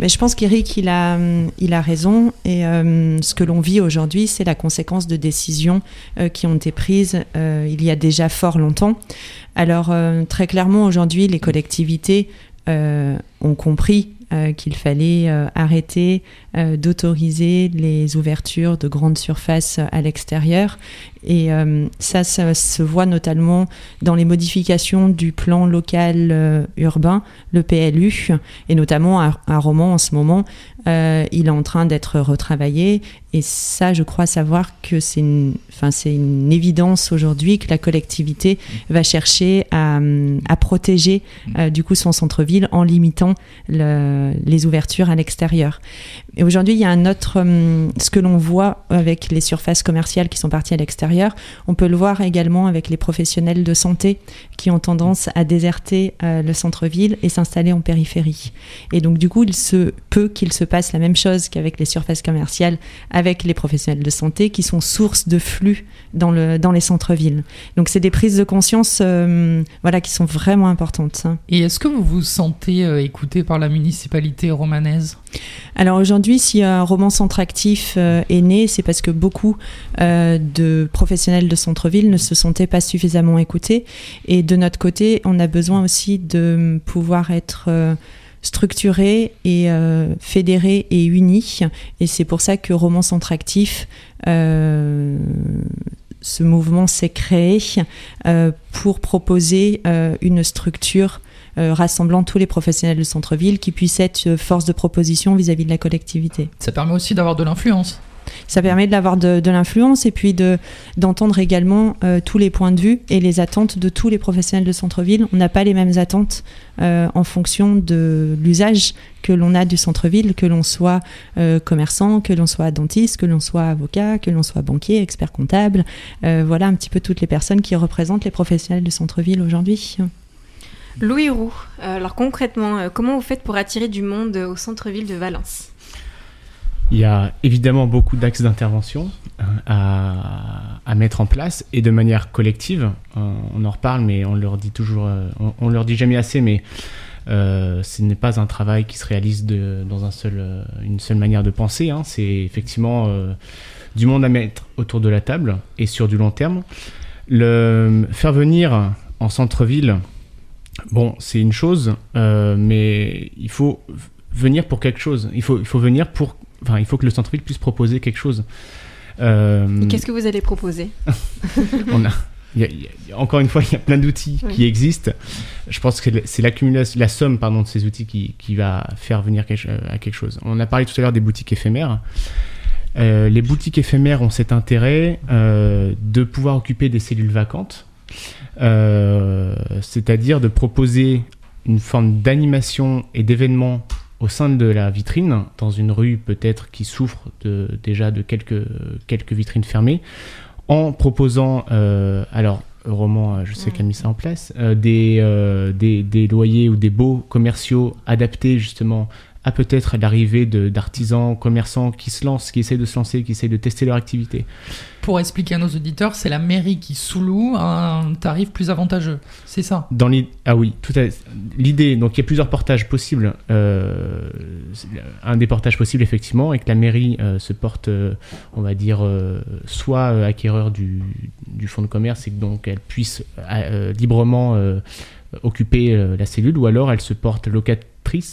Mais je pense qu'Eric, il a, il a raison. Et euh, ce que l'on vit aujourd'hui, c'est la conséquence de décisions euh, qui ont été prises euh, il y a déjà fort longtemps. Alors, euh, très clairement, aujourd'hui, les collectivités euh, ont compris euh, qu'il fallait euh, arrêter euh, d'autoriser les ouvertures de grandes surfaces à l'extérieur. Et euh, ça, ça se voit notamment dans les modifications du plan local euh, urbain, le PLU, et notamment à, à Romans en ce moment. euh, il est en train d'être retravaillé. Et ça, je crois savoir que c'est une, une évidence aujourd'hui que la collectivité va chercher à, protéger du coup son centre-ville en limitant le- les ouvertures à l'extérieur. Et aujourd'hui, il y a un autre, hum, ce que l'on voit avec les surfaces commerciales qui sont parties à l'extérieur, on peut le voir également avec les professionnels de santé qui ont tendance à déserter euh, le centre-ville et s'installer en périphérie. Et donc, du coup, il se peut qu'il se passe la même chose qu'avec les surfaces commerciales, avec les professionnels de santé qui sont source de flux dans, le, dans les centres-villes. Donc, c'est des prises de conscience euh, voilà, qui sont vraiment importantes. hein. Et est-ce que vous vous sentez euh, écouté par la municipalité romanaise? Alors aujourd'hui, si un roman centre actif euh, est né, c'est parce que beaucoup euh, de professionnels de centre-ville ne se sentaient pas suffisamment écoutés. Et de notre côté, on a besoin aussi de pouvoir être euh, structurés et euh, fédérés et unis. Et c'est pour ça que roman centre actif euh, ce mouvement s'est créé euh, pour proposer euh, une structure euh, rassemblant tous les professionnels de centre-ville qui puissent être force de proposition vis-à-vis de la collectivité. Ça permet aussi d'avoir de l'influence. Ça permet d'avoir de, de l'influence et puis de, d'entendre également euh, tous les points de vue et les attentes de tous les professionnels de centre-ville. On n'a pas les mêmes attentes euh, en fonction de l'usage que l'on a du centre-ville, que l'on soit euh, commerçant, que l'on soit dentiste, que l'on soit avocat, que l'on soit banquier, expert comptable. Voilà un petit peu toutes les personnes qui représentent les professionnels de centre-ville aujourd'hui. Louis Roux, alors concrètement, comment vous faites pour attirer du monde au centre-ville de Valence? Il y a évidemment beaucoup d'axes d'intervention euh, à, à mettre en place et de manière collective. Euh, on en reparle, mais on leur dit toujours, euh, on, leur dit jamais assez, mais ce n'est pas un travail qui se réalise de, dans un seul, une seule manière de penser. hein. C'est effectivement du monde à mettre autour de la table et sur du long terme. Le faire venir en centre-ville, bon, c'est une chose, mais il faut venir pour quelque chose. Il faut, il faut venir pour, enfin, il faut que le centre-ville puisse proposer quelque chose. Euh, Qu'est-ce que vous allez proposer on a, il y a- il y a- encore une fois, il y a plein d'outils Oui. qui existent. Je pense que c'est l'accumulation, la somme pardon, de ces outils qui, qui va faire venir quelque, euh, à quelque chose. On a parlé tout à l'heure des boutiques éphémères. les boutiques éphémères ont cet intérêt de pouvoir occuper des cellules vacantes, c'est-à-dire de proposer une forme d'animation et d'événement au sein de la vitrine, dans une rue peut-être qui souffre de, déjà de quelques, quelques vitrines fermées, en proposant, euh, alors Roman, je sais qu'elle a mis ça en place, euh, des, euh, des, des, loyers ou des baux commerciaux adaptés justement à peut-être l'arrivée d'artisans, commerçants qui se lancent, qui essaient de se lancer, qui essaient de tester leur activité. Pour expliquer à nos auditeurs, c'est la mairie qui sous-loue un tarif plus avantageux, c'est ça Dans Ah oui, tout à l'idée, donc il y a plusieurs portages possibles. Euh, un des portages possibles, effectivement, est que la mairie euh, se porte, euh, on va dire, soit acquéreur du, du, fonds de commerce et que donc elle puisse librement occuper la cellule, ou alors elle se porte locataire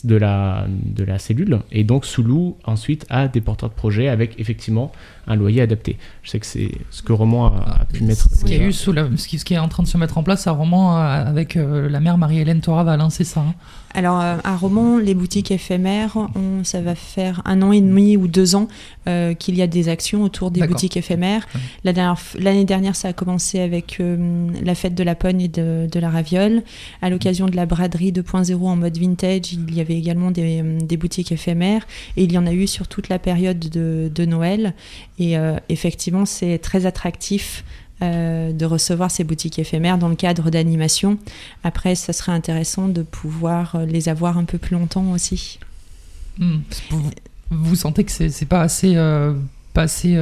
de la, de la cellule et donc sous-loue ensuite à des porteurs de projets avec effectivement un loyer adapté. Je sais que c'est ce que Roman a, pu mettre. Ce qui, a eu sous ce, qui, est en train de se mettre en place à Roman euh, avec euh, la mère Marie-Hélène Toraval, c'est ça hein Alors euh, à Romans, les boutiques éphémères, ça va faire un an et demi ou deux ans qu'il y a des actions autour des boutiques éphémères. L'année dernière, ça a commencé avec la fête de la pogne et de, de la raviole. À l'occasion de la braderie 2.0 en mode vintage, il y avait également des, des, boutiques éphémères et il y en a eu sur toute la période de, de Noël. Et euh, effectivement, c'est très attractif euh, de recevoir ces boutiques éphémères dans le cadre d'animation. Après, ça serait intéressant de pouvoir euh, les avoir un peu plus longtemps aussi. Hmm. Vous, sentez que c'est pas assez, pas assez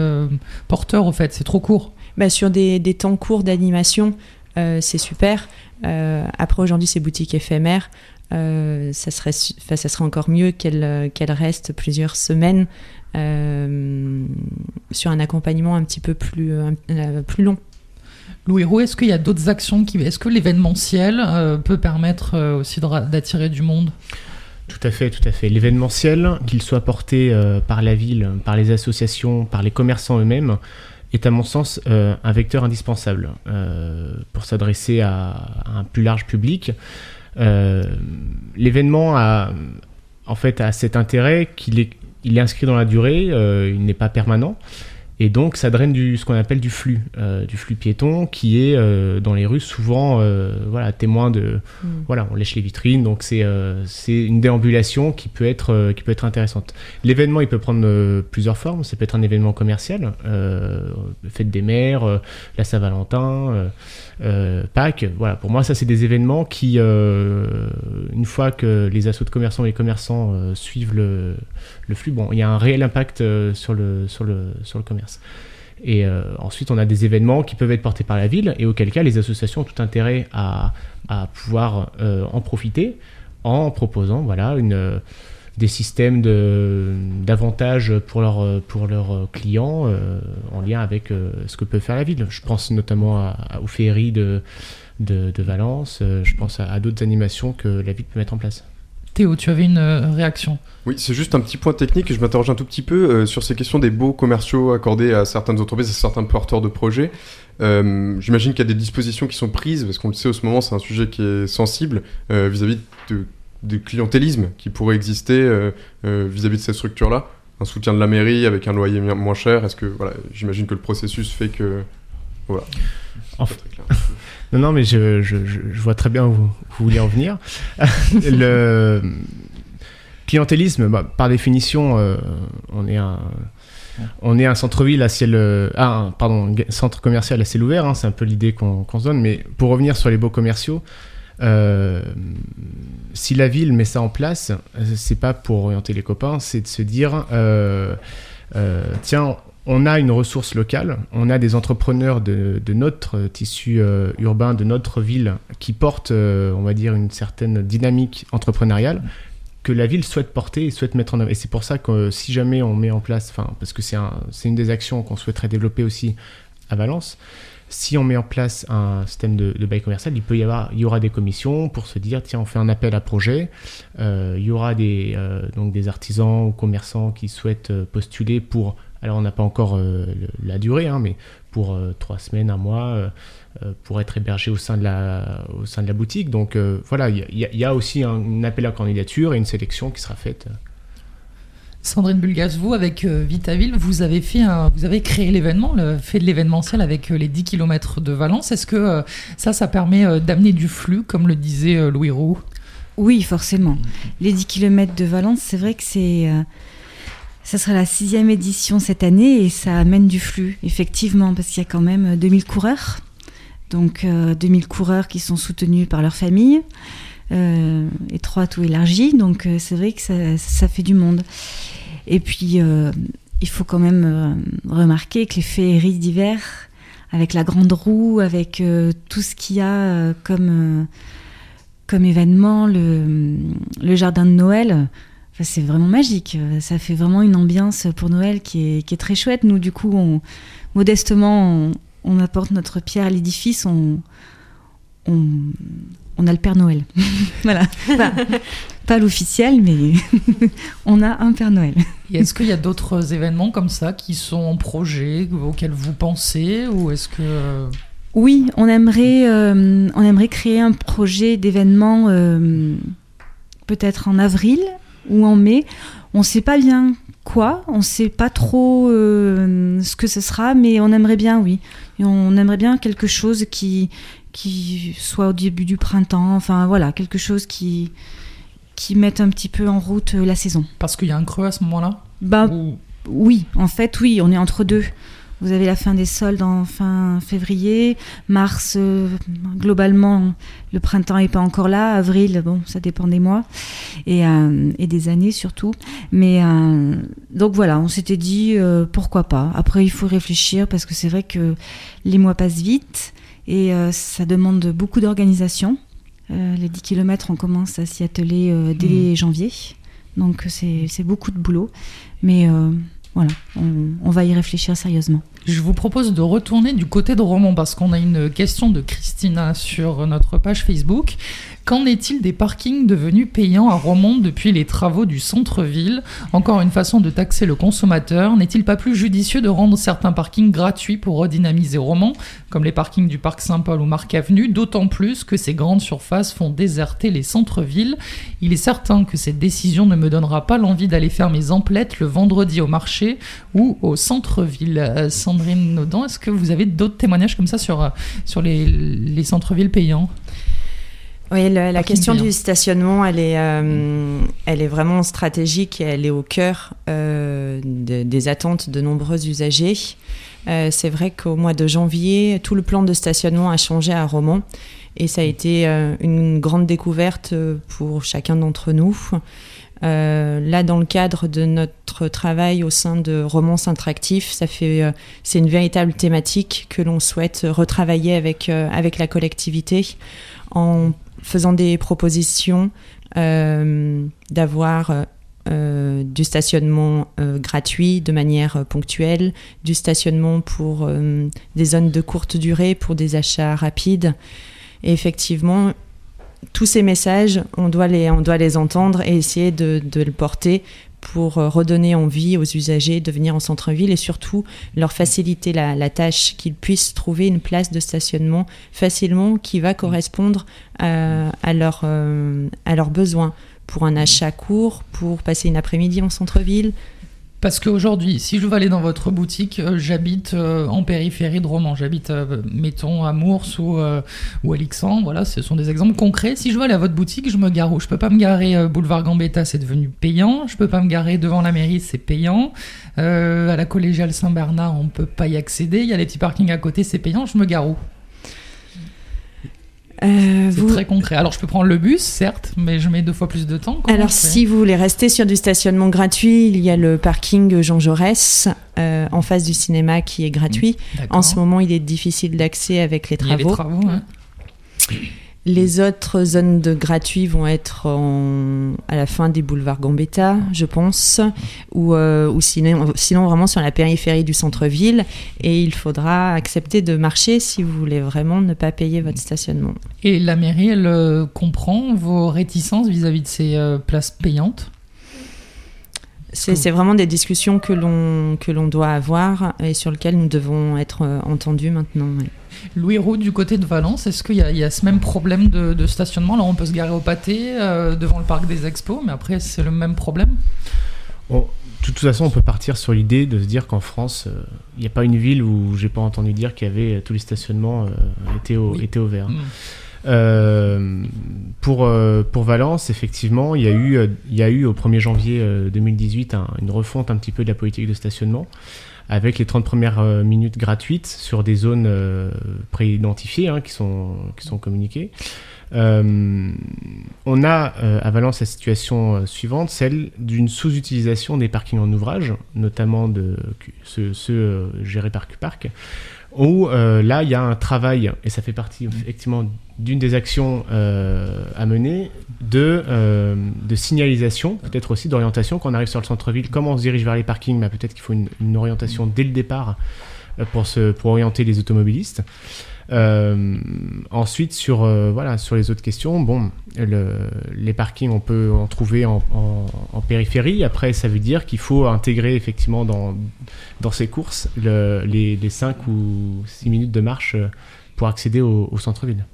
porteur au fait, c'est trop court bah, Sur des, des, temps courts d'animation, c'est super. après, aujourd'hui, ces boutiques éphémères, ça, serait, ça serait encore mieux qu'elles qu'elles restent plusieurs semaines euh, sur un accompagnement un petit peu plus, euh, plus long. Louis Roux, est-ce qu'il y a d'autres actions qui... Est-ce que l'événementiel euh, peut permettre aussi d'attirer du monde? Tout à fait, tout à fait. L'événementiel, qu'il soit porté par la ville, par les associations, par les commerçants eux-mêmes, est à mon sens un vecteur indispensable pour s'adresser à, un plus large public. L'événement a en fait a cet intérêt qu'il est il est inscrit dans la durée, euh, il n'est pas permanent. Et donc, ça draine du, ce qu'on appelle du flux, euh, du flux piéton, qui est euh, dans les rues souvent voilà, témoin de. Mm. Voilà, on lèche les vitrines, donc c'est c'est une déambulation qui peut être, qui peut être intéressante. L'événement, il peut prendre plusieurs formes. Ça peut être un événement commercial, fête des mères, la Saint-Valentin. Euh, Pâques. Voilà, pour moi, ça, c'est des événements qui, euh, une fois que les assauts de commerçants et commerçants euh, suivent le, le, flux, bon, il y a un réel impact sur, le, sur, le, sur le commerce. Et ensuite, on a des événements qui peuvent être portés par la ville et auquel cas les associations ont tout intérêt à, pouvoir en profiter en proposant voilà, une, des systèmes d'avantages pour, pour leurs clients euh, en lien avec euh, ce que peut faire la ville. Je pense notamment aux féeries de, de, Valence, euh, je pense à, d'autres animations que la ville peut mettre en place. Théo, tu avais une réaction Oui, c'est juste un petit point technique. Je m'interroge un tout petit peu sur ces questions des baux commerciaux accordés à certaines entreprises, à certains porteurs de projets. J'imagine qu'il y a des dispositions qui sont prises, parce qu'on le sait, au ce moment, c'est un sujet qui est sensible vis-à-vis -vis de de clientélisme qui pourrait exister euh, euh, vis-à-vis de cette structure-là Un soutien de la mairie avec un loyer moins cher Est-ce que voilà, j'imagine que le processus fait que voilà. Non, non, mais je, je, vois très bien où vous, voulez en venir. le clientélisme, bah, par définition, euh, on est un on est un centre-ville à ciel, ah, pardon, centre commercial à ciel ouvert. Hein, c'est un peu l'idée qu'on se donne. Mais pour revenir sur les beaux commerciaux, euh, si la ville met ça en place, c'est pas pour orienter les copains, c'est de se dire euh, euh, tiens, on a une ressource locale, on a des entrepreneurs de, notre tissu urbain, de notre ville, qui portent, on va dire, une certaine dynamique entrepreneuriale que la ville souhaite porter et souhaite mettre en œuvre. Et c'est pour ça que si jamais on met en place, enfin, parce que c'est une des actions qu'on souhaiterait développer aussi à Valence, si on met en place un système de, bail commercial, il peut y avoir, il y aura des commissions pour se dire tiens on fait un appel à projet. Euh, il y aura des euh, donc des artisans ou commerçants qui souhaitent euh, postuler pour alors on n'a pas encore la durée hein, mais pour trois semaines un mois pour être hébergé au sein de la au sein de la boutique. Donc voilà il y, a aussi un, appel à candidature et une sélection qui sera faite. Sandrine Bulgas, vous, avec euh, Vitaville, vous avez, fait un, vous avez créé l'événement, le, fait de l'événementiel avec euh, les 10 km de Valence. Est-ce que euh, ça, ça permet euh, d'amener du flux, comme le disait euh, Louis Roux? Oui, forcément. Les 10 km de Valence, c'est vrai que c'est. Euh, ça sera la sixième édition cette année et ça amène du flux, effectivement, parce qu'il y a quand même euh, 2000 coureurs. Donc euh, 2000 coureurs qui sont soutenus par leur famille, euh, étroite ou élargie. Donc euh, c'est vrai que ça, fait du monde. Et puis euh, il faut quand même euh, remarquer que les féeries d'hiver, avec la grande roue, avec euh, tout ce qu'il y a euh, comme, euh, comme événement, le jardin de Noël, enfin, c'est vraiment magique. Ça fait vraiment une ambiance pour Noël qui est, qui est très chouette. Nous, du coup, on, modestement, on, on apporte notre pierre à l'édifice. On, on, on a le Père Noël. voilà. Pas, pas l'officiel, mais on a un Père Noël. Et est-ce qu'il y a d'autres événements comme ça qui sont en projet, auxquels vous pensez Ou est-ce que. Oui, on aimerait, euh, on aimerait créer un projet d'événement euh, peut-être en avril ou en mai. On ne sait pas bien quoi, on ne sait pas trop euh, ce que ce sera, mais on aimerait bien, oui. Et on aimerait bien quelque chose qui, qui soit au début du printemps, enfin voilà, quelque chose qui, qui mette un petit peu en route euh, la saison. Parce qu'il y a un creux à ce moment-là? Bah, oui, en fait, oui, on est entre deux. Vous avez la fin des soldes en fin février, mars, euh, globalement, le printemps n'est pas encore là, avril, bon, ça dépend des mois et, euh, et des années surtout. Mais euh, donc voilà, on s'était dit pourquoi pas. Après, il faut réfléchir parce que c'est vrai que les mois passent vite et ça demande beaucoup d'organisation. Les 10 km, on commence à s'y atteler dès Mhm. janvier. Donc c'est beaucoup de boulot. Mais voilà, on, va y réfléchir sérieusement. Je vous propose de retourner du côté de Romont parce qu'on a une question de Christina sur notre page Facebook. Qu'en est-il des parkings devenus payants à Romont depuis les travaux du centre-ville Encore une façon de taxer le consommateur. N'est-il pas plus judicieux de rendre certains parkings gratuits pour redynamiser Romont, comme les parkings du Parc Saint-Paul ou Marc Avenue, d'autant plus que ces grandes surfaces font déserter les centres-villes Il est certain que cette décision ne me donnera pas l'envie d'aller faire mes emplettes le vendredi au marché ou au centre-ville. Euh, Sandrine Naudan, est-ce que vous avez d'autres témoignages comme ça sur, euh, les centres-villes payants? Oui, la question du stationnement, elle est, euh, elle est vraiment stratégique et elle est au cœur euh, de- des attentes de nombreux usagers. Euh, c'est vrai qu'au mois de janvier, tout le plan de stationnement a changé à Romont et ça a été une grande découverte pour chacun d'entre nous. Euh, là, dans le cadre de notre travail au sein de Romance Interactif, ça fait, euh, c'est une véritable thématique que l'on souhaite retravailler avec, euh, avec la collectivité en faisant des propositions euh, d'avoir euh, euh, du stationnement gratuit de manière ponctuelle, du stationnement pour des zones de courte durée, pour des achats rapides. Et effectivement, tous ces messages, on doit les, on doit les entendre et essayer de, de le porter pour euh, redonner envie aux usagers de venir en centre-ville et surtout leur faciliter la, tâche, qu'ils puissent trouver une place de stationnement facilement qui va correspondre euh, à, leur, euh, à leurs besoins pour un achat court, pour passer une après-midi en centre-ville. Parce qu'aujourd'hui, si je veux aller dans votre boutique, euh, j'habite euh, en périphérie de Romans. J'habite, euh, mettons, à Mours ou, ou à. Voilà, ce sont des exemples concrets. Si je veux aller à votre boutique, je me gare où? Je peux pas me garer boulevard Gambetta, c'est devenu payant. Je peux pas me garer devant la mairie, c'est payant. À la collégiale Saint-Bernard, on peut pas y accéder. Il y a les petits parkings à côté, c'est payant. Je me gare Euh, C'est vous- très concret. Alors, je peux prendre le bus, certes, mais je mets deux fois plus de temps. Comment Alors, si vous voulez rester sur du stationnement gratuit, il y a le parking Jean Jaurès euh, en face du cinéma qui est gratuit. D'accord. En ce moment, il est difficile d'accès avec les Il y a les travaux. travaux, hein. Les autres zones de gratuit vont être à la fin des boulevards Gambetta, je pense, ou, euh, sinon vraiment sur la périphérie du centre-ville. Et il faudra accepter de marcher si vous voulez vraiment ne pas payer votre stationnement. Et la mairie, elle euh, comprend vos réticences vis-à-vis de ces euh, places payantes? C'est vraiment des discussions que l'on que l'on doit avoir et sur lesquelles nous devons être euh, entendus maintenant. ouais. Louis Roux, du côté de Valence, est-ce qu'il y, y a ce même problème de, de stationnement? Alors on peut se garer au pâté euh, devant le parc des expos, mais après c'est le même problème? De toute façon, on peut partir sur l'idée de se dire qu'en France, euh, il n'y a pas une ville où j'ai pas entendu dire qu'il y avait tous les stationnements euh, étaient, au, étaient au vert. Euh, pour, euh, pour Valence, effectivement, il y, a eu, euh, il y a eu au 1er janvier euh, 2018 un- une refonte un petit peu de la politique de stationnement avec les 30 premières minutes gratuites sur des zones préidentifiées hein, qui, sont, qui sont communiquées. On a à Valence la situation suivante, celle d'une sous-utilisation des parkings en ouvrage, notamment de ceux, ceux, gérés par Q-Park, où euh, là il y a un travail, et ça fait partie effectivement d'une des actions euh, à mener, de, euh, de signalisation, peut-être aussi d'orientation quand on arrive sur le centre-ville, comment on se dirige vers les parkings, bah, peut-être qu'il faut une, orientation dès le départ pour orienter les automobilistes. Euh, ensuite, sur, euh, voilà, sur les autres questions, bon, le- les parkings, on peut en trouver en, en- en périphérie. Après, ça veut dire qu'il faut intégrer effectivement dans, dans ces courses le- les, les 5 ou 6 minutes de marche euh, pour accéder au, au centre-ville.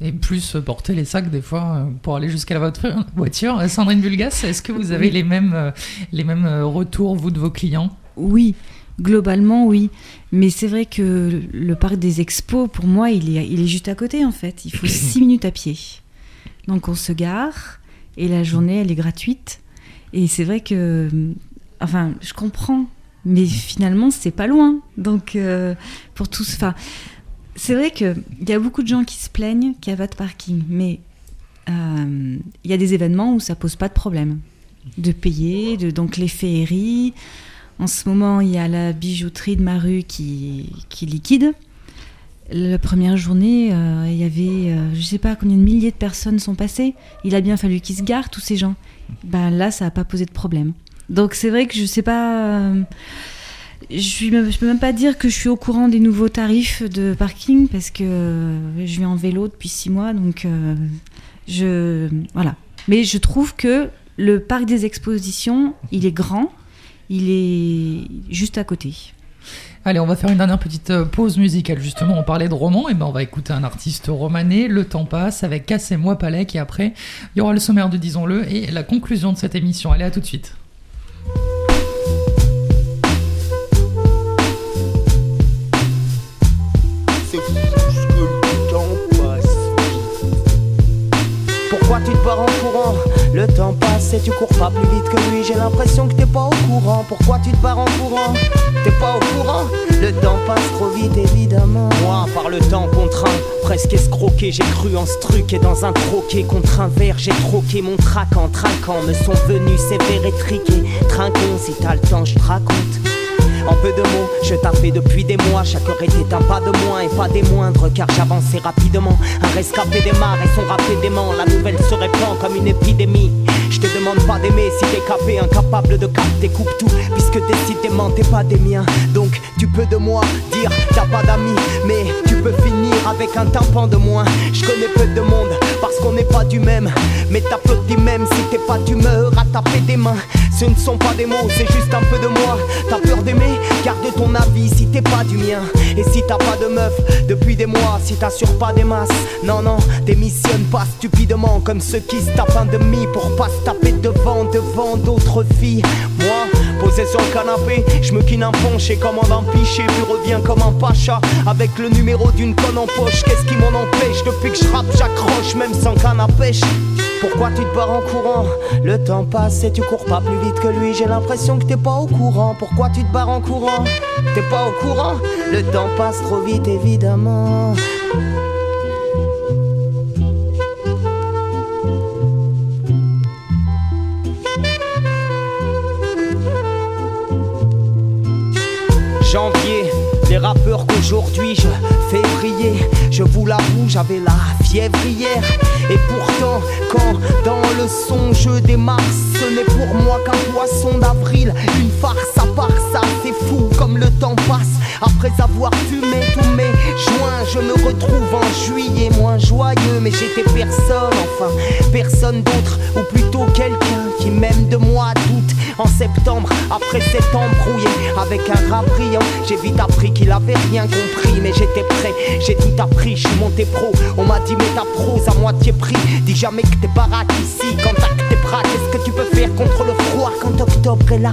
Et plus porter les sacs des fois pour aller jusqu'à la voiture. Sandrine Vulgas, est-ce que vous avez Oui. les mêmes, les mêmes retours, vous, de vos clients? Oui, globalement, oui. Mais c'est vrai que le parc des expos, pour moi, il est, il est juste à côté, en fait. Il faut six minutes à pied. Donc on se gare, et la journée, elle est gratuite. Et c'est vrai que... Enfin, je comprends, mais finalement, c'est pas loin. Donc, euh, pour tous... Enfin, c'est vrai qu'il y a beaucoup de gens qui se plaignent qu'il n'y a pas de parking, mais euh, il y a des événements où ça pose pas de problème de payer, de, donc les féeries. En ce moment, il y a la bijouterie de ma rue qui, qui liquide. La première journée, euh, il y avait, euh, je sais pas combien de milliers de personnes sont passées. Il a bien fallu qu'ils se garent, tous ces gens. Ben là, ça n'a pas posé de problème. Donc c'est vrai que je sais pas. euh, je je peux même pas dire que je suis au courant des nouveaux tarifs de parking parce que je vais en vélo depuis six mois, donc je voilà. Mais je trouve que le parc des expositions, il est grand, il est juste à côté. Allez, on va faire une dernière petite euh, pause musicale. Justement, on parlait de roman, et ben on va écouter un artiste romané. Le temps passe avec Cassez-moi Palek, et après, il y aura le sommaire de Disons-le et la conclusion de cette émission. Allez, à tout de suite. C'est fou ce que le temps passe. Pourquoi tu te barres en courant? Le temps passe tu cours pas plus vite que lui. J'ai l'impression que t'es pas au courant. Pourquoi tu te barres en courant? T'es pas au courant? Le temps passe trop vite évidemment. Moi, par le temps contraint, presque escroqué, j'ai cru en ce truc et dans un troquet contre un verre, j'ai troqué mon trac en trinquant. Me sont venus sévères et triqués. Trinquons, si t'as le temps, je te raconte. En peu de mots, je tapais depuis des mois. Chaque heure était un pas de moins et pas des moindres, car j'avançais rapidement. Un rescapé démarre et son rap dément. La nouvelle se répand comme une épidémie. Je te demande pas d'aimer si t'es capé, incapable de capter, coupe tout. Puisque décidément t'es pas des miens. Donc tu peux de moi dire t'as pas d'amis, mais tu peux finir avec un tympan de moins. Je connais peu de monde parce qu'on n'est pas du même. Mais t'applaudis même si t'es pas d'humeur à taper des mains. Ce ne sont pas des mots, c'est juste un peu de moi. T'as peur d'aimer, garde ton avis si t'es pas du mien. Et si t'as pas de meuf depuis des mois, si t'assures pas des masses, non, non, démissionne pas stupidement comme ceux qui se tapent un demi pour pas se taper devant, devant d'autres filles. Moi, posé sur le canapé, je me quine un punch et commande un pichet, puis reviens comme un pacha avec le numéro d'une conne en poche. Qu'est-ce qui m'en empêche Depuis que je rappe, j'accroche même sans canne à pêche. Pourquoi tu te barres en courant? Le temps passe et tu cours pas plus vite que lui. J'ai l'impression que t'es pas au courant. Pourquoi tu te barres en courant? T'es pas au courant? Le temps passe trop vite évidemment. Janvier, les rappeurs qu'aujourd'hui je fais briller. Je vous l'avoue, j'avais la fièvre hier. Et pourtant, quand dans le son je démarre, ce n'est pour moi qu'un poisson d'avril. Une farce à part ça, c'est fou comme le temps passe. Après avoir fumé tous mes joints, je me retrouve en juillet moins joyeux. Mais j'étais personne, enfin, personne d'autre, ou plutôt quelqu'un qui m'aime de moi doute. En septembre, après s'être embrouillé avec un rap brillant, j'ai vite appris qu'il avait rien compris. Mais j'étais prêt, j'ai tout appris, je suis monté pro. On m'a dit, mais ta prose à moitié prix. Dis jamais que t'es baraque ici, quand t'as que tes pratique. Qu'est-ce que tu peux faire contre le froid quand octobre est là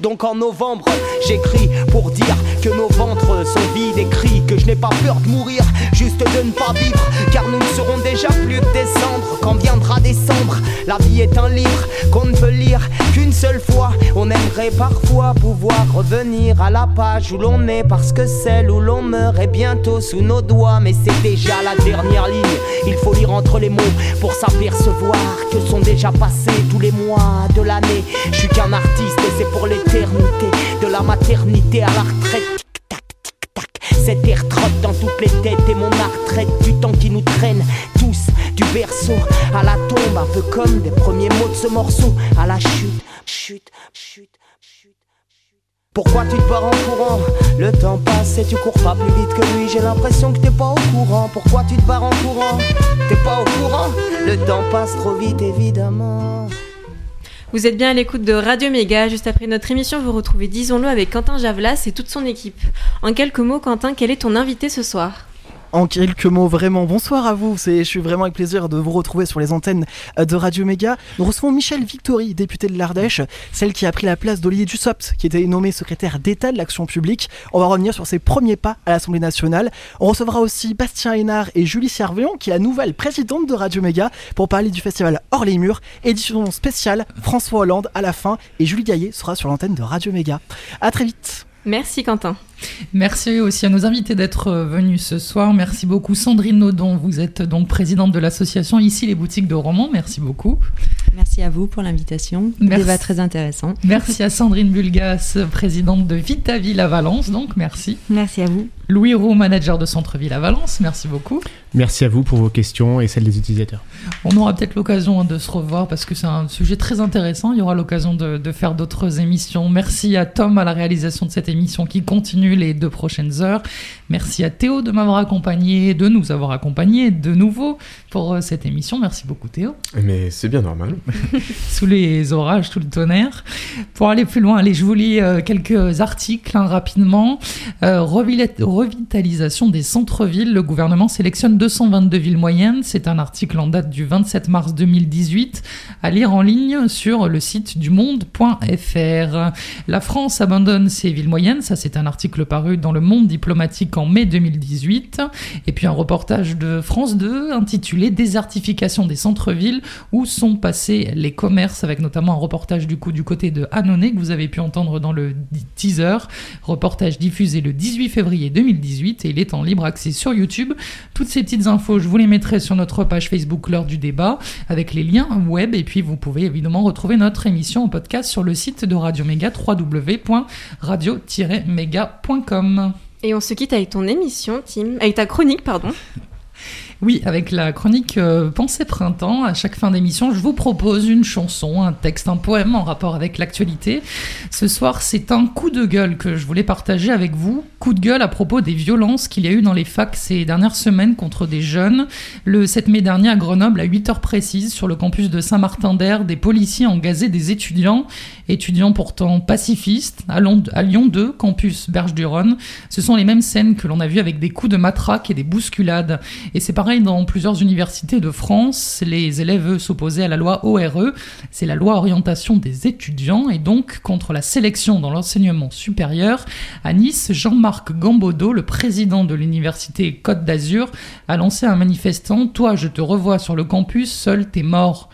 Donc en novembre, j'écris pour dire que nos ventres sont vides, écrit que je n'ai pas peur de mourir, juste de ne pas vivre, car nous ne serons déjà plus que décembre quand viendra décembre. La vie est un livre qu'on ne peut lire qu'une seule fois. On aimerait parfois pouvoir revenir à la page où l'on est, parce que celle où l'on meurt est bientôt sous nos doigts, mais c'est déjà la dernière ligne. Il faut lire entre les mots pour s'apercevoir que sont déjà passés tous les mois de l'année. Je suis qu'un artiste et c'est pour l'éternité, de la maternité à la retraite. Tic-tac, tic-tac. Cet air trotte dans toutes les têtes et mon art traite du temps qui nous traîne tous du berceau à la tombe, un peu comme des premiers mots de ce morceau à la chute, chute, chute. Pourquoi tu te pars en courant? Le temps passe et tu cours pas plus vite que lui. J'ai l'impression que t'es pas au courant. Pourquoi tu te pars en courant? T'es pas au courant? Le temps passe trop vite, évidemment. Vous êtes bien à l'écoute de Radio Méga. Juste après notre émission, vous retrouvez Disons-le avec Quentin Javlas et toute son équipe. En quelques mots, Quentin, quel est ton invité ce soir? En quelques mots, vraiment, bonsoir à vous. Je suis vraiment avec plaisir de vous retrouver sur les antennes euh, de Radio Méga. Nous recevons Michel Victory, député de l'Ardèche, celle qui a pris la place d'Olivier Dussopt, qui était nommé secrétaire d'État de l'Action publique. On va revenir sur ses premiers pas à l'Assemblée nationale. On recevra aussi Bastien Hénard et Julie Servéon, qui est la nouvelle présidente de Radio Méga, pour parler du festival Hors les Murs, édition spéciale François Hollande à la fin, et Julie Gaillet sera sur l'antenne de Radio Méga. À très vite. Merci Quentin. Merci aussi à nos invités d'être euh, venus ce soir. Merci beaucoup Sandrine Naudon. Vous êtes donc présidente de l'association Ici les boutiques de romans. Merci beaucoup. Merci à vous pour l'invitation. Débat très intéressant. Merci à Sandrine Bulgas, présidente de Vitaville à Valence. Donc merci. Merci à vous. Louis Roux, manager de Centre-Ville à Valence. Merci beaucoup. Merci à vous pour vos questions et celles des utilisateurs. On aura peut-être l'occasion hein, de se revoir parce que c'est un sujet très intéressant. Il y aura l'occasion de, de, faire d'autres émissions. Merci à Tom à la réalisation de cette émission qui continue les deux prochaines heures. Merci à Théo de m'avoir accompagné, de nous avoir accompagnés de nouveau pour euh, cette émission. Merci beaucoup Théo. Mais c'est bien normal. Sous les orages, tout le tonnerre. Pour aller plus loin, allez, je vous lis euh, quelques articles hein, rapidement. Euh, revitalisation des centres-villes. Le gouvernement sélectionne 222 villes moyennes. C'est un article en date du 27 mars 2018 à lire en ligne sur le site du monde.fr. La France abandonne ses villes moyennes. Ça, c'est un article paru dans le monde diplomatique en mai 2018. Et puis un reportage de France 2 intitulé Désertification des centres-villes où sont passés les commerces? avec notamment un reportage du coup du côté de Annonay que vous avez pu entendre dans le teaser. Reportage diffusé le 18 février 2018 et il est en libre accès sur YouTube. Toutes ces petites infos, je vous les mettrai sur notre page Facebook lors du débat avec les liens web et puis vous pouvez évidemment retrouver notre émission en podcast sur le site de Radio Méga www.radio-méga.com. Et on se quitte avec ton émission, Tim, avec ta chronique, pardon. Oui, avec la chronique euh, Pensée Printemps, à chaque fin d'émission, je vous propose une chanson, un texte, un poème en rapport avec l'actualité. Ce soir, c'est un coup de gueule que je voulais partager avec vous. Coup de gueule à propos des violences qu'il y a eu dans les facs ces dernières semaines contre des jeunes. Le 7 mai dernier, à Grenoble, à 8 heures précises, sur le campus de Saint-Martin-d'Air, des policiers ont gazé des étudiants, étudiants pourtant pacifistes, à Lyon 2, campus Berge-du-Rhône. Ce sont les mêmes scènes que l'on a vues avec des coups de matraque et des bousculades. Et c'est dans plusieurs universités de France. Les élèves, s'opposaient à la loi ORE, c'est la loi orientation des étudiants, et donc contre la sélection dans l'enseignement supérieur. À Nice, Jean-Marc Gambodo, le président de l'université Côte d'Azur, a lancé un manifestant Toi, je te revois sur le campus, seul, t'es mort.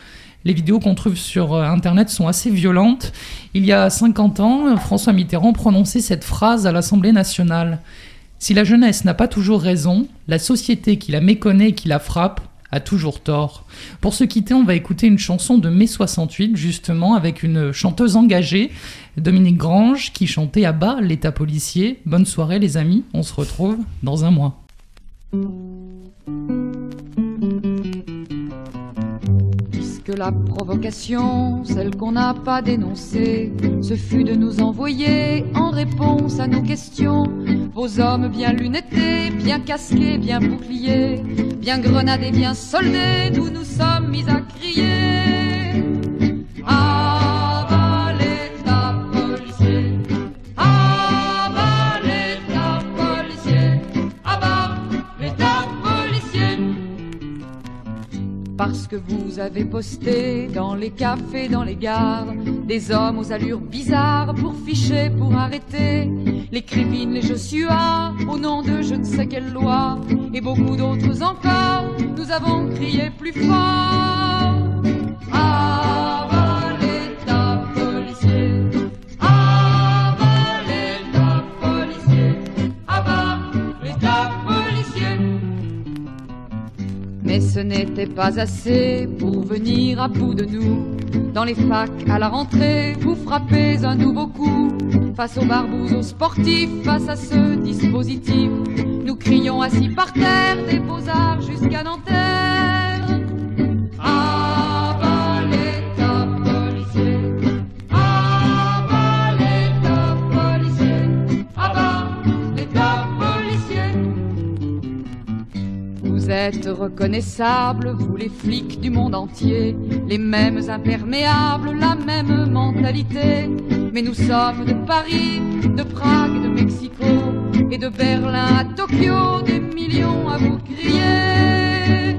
Les vidéos qu'on trouve sur euh, Internet sont assez violentes. Il y a 50 ans, François Mitterrand prononçait cette phrase à l'Assemblée nationale. Si la jeunesse n'a pas toujours raison, la société qui la méconnaît et qui la frappe a toujours tort. Pour se quitter, on va écouter une chanson de mai 68, justement, avec une chanteuse engagée, Dominique Grange, qui chantait à bas l'état policier. Bonne soirée les amis, on se retrouve dans un mois. Que la provocation, celle qu'on n'a pas dénoncée, ce fut de nous envoyer en réponse à nos questions vos hommes bien lunettés, bien casqués, bien boucliers, bien grenadés, bien soldés, nous nous sommes mis à crier. Que vous avez posté dans les cafés, dans les gares, des hommes aux allures bizarres pour ficher, pour arrêter. Les criminels, les Joshua, au nom de je ne sais quelle loi, et beaucoup d'autres encore, nous avons crié plus fort. N'était pas assez pour venir à bout de nous. Dans les facs, à la rentrée, vous frappez un nouveau coup. Face aux barbouzes, aux sportifs, face à ce dispositif, nous crions assis par terre des beaux-arts jusqu'à Nanterre. Vous êtes reconnaissables, vous les flics du monde entier, les mêmes imperméables, la même mentalité. Mais nous sommes de Paris, de Prague, de Mexico et de Berlin à Tokyo, des millions à vous crier.